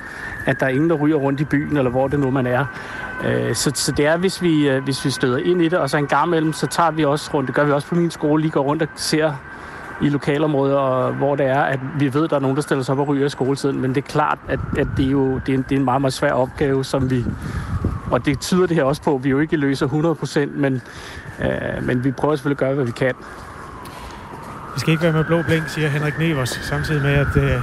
at der er ingen, der ryger rundt i byen, eller hvor det nu man er. Øh, så, så det er, hvis vi, øh, hvis vi støder ind i det, og så en gang imellem, så tager vi også rundt, det gør vi også på min skole, lige går rundt og ser i lokalområder, hvor det er, at vi ved, at der er nogen, der stiller sig op og ryger i skoletiden, men det er klart, at, at det, er jo, det, er en, det er en meget, meget svær opgave, som vi, og det tyder det her også på, at vi jo ikke løser 100%, men, øh, men vi prøver selvfølgelig at gøre, hvad vi kan. Vi skal ikke være med blå blink, siger Henrik Nevers, samtidig med, at øh,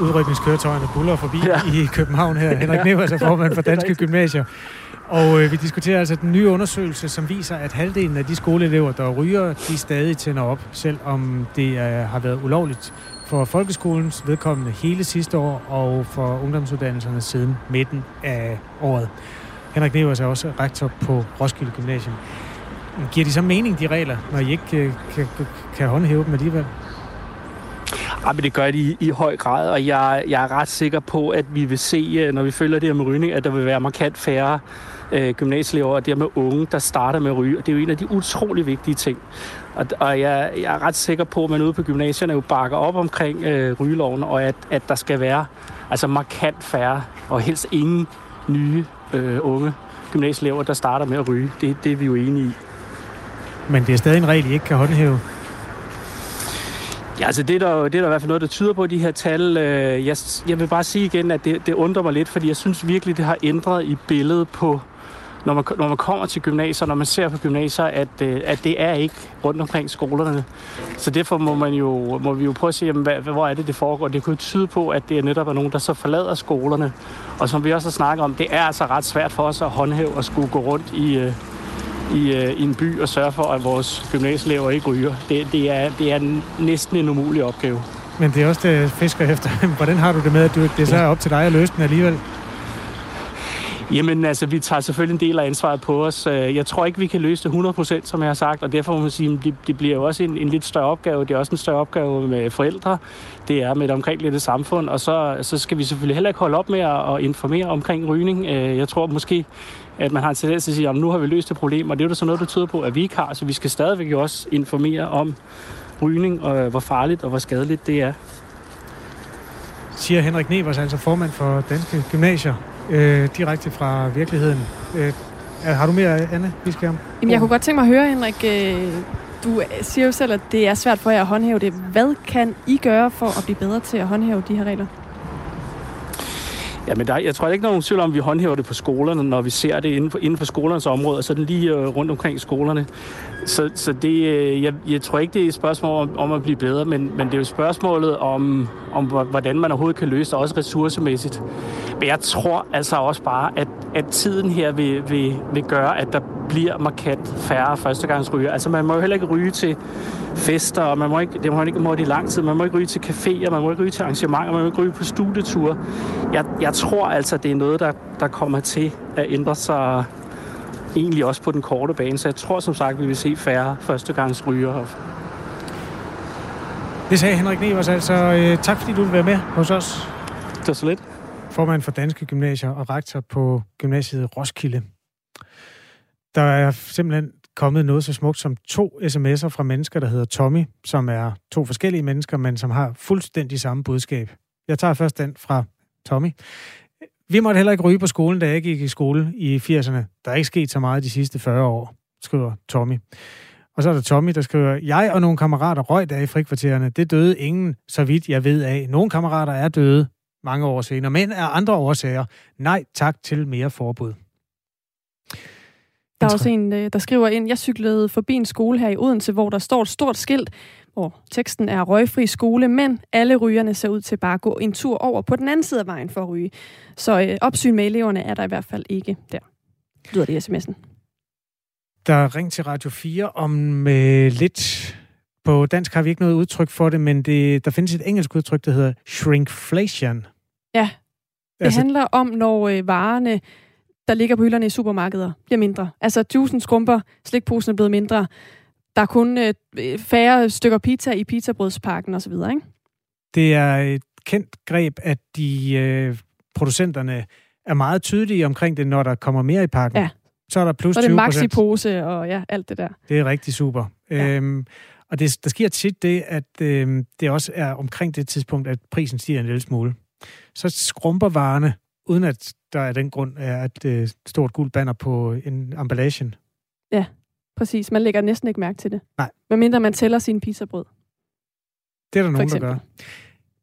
udrykningskøretøjerne buller forbi ja. i København her. Henrik Nevers er formand for Danske Gymnasier. Og øh, vi diskuterer altså den nye undersøgelse, som viser, at halvdelen af de skoleelever, der ryger, de stadig tænder op, selvom det øh, har været ulovligt for folkeskolens vedkommende hele sidste år, og for ungdomsuddannelserne siden midten af året. Henrik Nevers er også rektor på Roskilde Gymnasium. Giver de så mening, de regler, når I ikke kan, kan, kan håndhæve dem alligevel? Ja, men det gør de i, i høj grad, og jeg, jeg er ret sikker på, at vi vil se, øh, når vi følger det her med rygning, at der vil være markant færre øh, gymnasieelever og dermed unge, der starter med at ryge. Og det er jo en af de utrolig vigtige ting. Og, og jeg, jeg er ret sikker på, at man ude på gymnasierne jo bakker op omkring øh, rygeloven, og at, at der skal være altså markant færre, og helst ingen nye øh, unge gymnasieelever, der starter med at ryge. Det, det er vi jo enige i. Men det er stadig en regel, I ikke kan håndhæve? Ja, altså det er, der, det er der i hvert fald noget, der tyder på, de her tal. Øh, jeg, jeg vil bare sige igen, at det, det undrer mig lidt, fordi jeg synes virkelig, det har ændret i billedet på, når man, når man kommer til gymnasier, når man ser på gymnasier, at, øh, at det er ikke rundt omkring skolerne. Så derfor må, man jo, må vi jo prøve at se, jamen, hvad, hvor er det, det foregår. Det kunne tyde på, at det er netop er nogen, der så forlader skolerne. Og som vi også har snakket om, det er altså ret svært for os at håndhæve og skulle gå rundt i, øh, i, øh, i en by og sørge for, at vores gymnasieelever ikke ryger. Det, det, er, det er næsten en umulig opgave. Men det er også det, fisker efter. Hvordan har du det med, at du, det så er op til dig at løse den alligevel? Jamen altså, vi tager selvfølgelig en del af ansvaret på os. Øh, jeg tror ikke, vi kan løse det 100%, som jeg har sagt, og derfor må man sige, at det, det bliver jo også en, en lidt større opgave. Det er også en større opgave med forældre. Det er med det omkringliggende samfund, og så, så skal vi selvfølgelig heller ikke holde op med at informere omkring rygning. Øh, jeg tror måske, at man har en tendens til at sige, at nu har vi løst det problem, og det er jo så noget, der tyder på, at vi ikke har, så vi skal stadigvæk også informere om rygning, og hvor farligt og hvor skadeligt det er. Siger Henrik Nevers, altså formand for Danske Gymnasier, øh, direkte fra virkeligheden. Øh, har du mere, Anne, vi skal Jamen, jeg kunne godt tænke mig at høre, Henrik, øh, du siger jo selv, at det er svært for jer at håndhæve det. Hvad kan I gøre for at blive bedre til at håndhæve de her regler? Ja, men der, jeg tror ikke, der er nogen tvivl om, at vi håndhæver det på skolerne, når vi ser det inden for, inden for skolernes område, så den lige øh, rundt omkring skolerne. Så, så det, øh, jeg, jeg tror ikke, det er et spørgsmål om, om at blive bedre, men, men det er jo spørgsmålet om, om, hvordan man overhovedet kan løse det, også ressourcemæssigt. Men jeg tror altså også bare, at, at tiden her vil, vil, vil gøre, at der bliver markant færre førstegangsryger. Altså man må jo heller ikke ryge til fester, og man må ikke, det må ikke må det i lang tid. Man må ikke ryge til caféer, man må ikke ryge til arrangementer, man må ikke ryge på studieture. Jeg, jeg tror altså, det er noget, der, der kommer til at ændre sig egentlig også på den korte bane. Så jeg tror som sagt, vi vil se færre førstegangsryger. Det sagde Henrik Nevers altså. Øh, tak fordi du vil være med hos os. Det er så lidt. Formand for Danske Gymnasier og rektor på gymnasiet Roskilde. Der er simpelthen kommet noget så smukt som to sms'er fra mennesker, der hedder Tommy, som er to forskellige mennesker, men som har fuldstændig samme budskab. Jeg tager først den fra Tommy. Vi måtte heller ikke ryge på skolen, da jeg gik i skole i 80'erne. Der er ikke sket så meget de sidste 40 år, skriver Tommy. Og så er der Tommy, der skriver, jeg og nogle kammerater røg der i frikvartererne. Det døde ingen, så vidt jeg ved af. Nogle kammerater er døde mange år senere, men er andre årsager. Nej tak til mere forbud. Der er også en, øh, der skriver ind, jeg cyklede forbi en skole her i Odense, hvor der står et stort skilt, hvor teksten er røgfri skole, men alle rygerne ser ud til bare at gå en tur over på den anden side af vejen for at ryge. Så øh, opsyn med eleverne er der i hvert fald ikke der. Lyder det i sms'en. Der er ring til Radio 4 om øh, lidt... På dansk har vi ikke noget udtryk for det, men det, der findes et engelsk udtryk, der hedder shrinkflation. Ja, det altså, handler om, når øh, varerne der ligger på hylderne i supermarkeder, bliver mindre. Altså, juicen skrumper, slikposen er blevet mindre. Der er kun øh, færre stykker pizza i pizzabrødspakken osv., ikke? Det er et kendt greb, at de øh, producenterne er meget tydelige omkring det, når der kommer mere i pakken. Ja. Så er der plus 20 Så er det maxi-pose og ja, alt det der. Det er rigtig super. Ja. Øhm, og det, der sker tit det, at øh, det også er omkring det tidspunkt, at prisen stiger en lille smule. Så skrumper varerne, uden at der af den grund er et øh, stort gult banner på en emballagen. Ja, præcis. Man lægger næsten ikke mærke til det. Nej. Medmindre man tæller sin pizzabrød. Det er der nogen, der gør.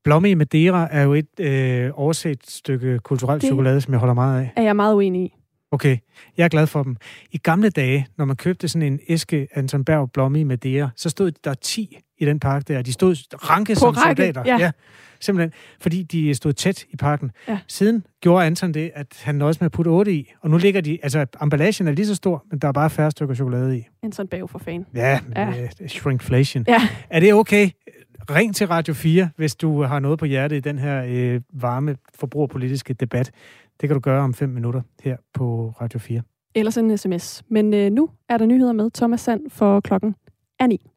Blomme i Madeira er jo et øh, overset stykke kulturelt det chokolade, som jeg holder meget af. Er jeg meget uenig i. Okay, jeg er glad for dem. I gamle dage, når man købte sådan en æske Anton Berg blomme i Madeira, så stod der 10 i den park der. De stod ranke På som række, soldater. ja. ja. Simpelthen, fordi de stod tæt i parken. Ja. Siden gjorde Anton det, at han nøjes med at putte 8 i, og nu ligger de, altså emballagen er lige så stor, men der er bare færre stykker chokolade i. Anton Bav for fan. Ja, Ja. er shrinkflation. Ja. Er det okay? Ring til Radio 4, hvis du har noget på hjertet i den her øh, varme forbrugerpolitiske debat. Det kan du gøre om 5 minutter her på Radio 4. Eller en sms. Men øh, nu er der nyheder med Thomas Sand for klokken er 9.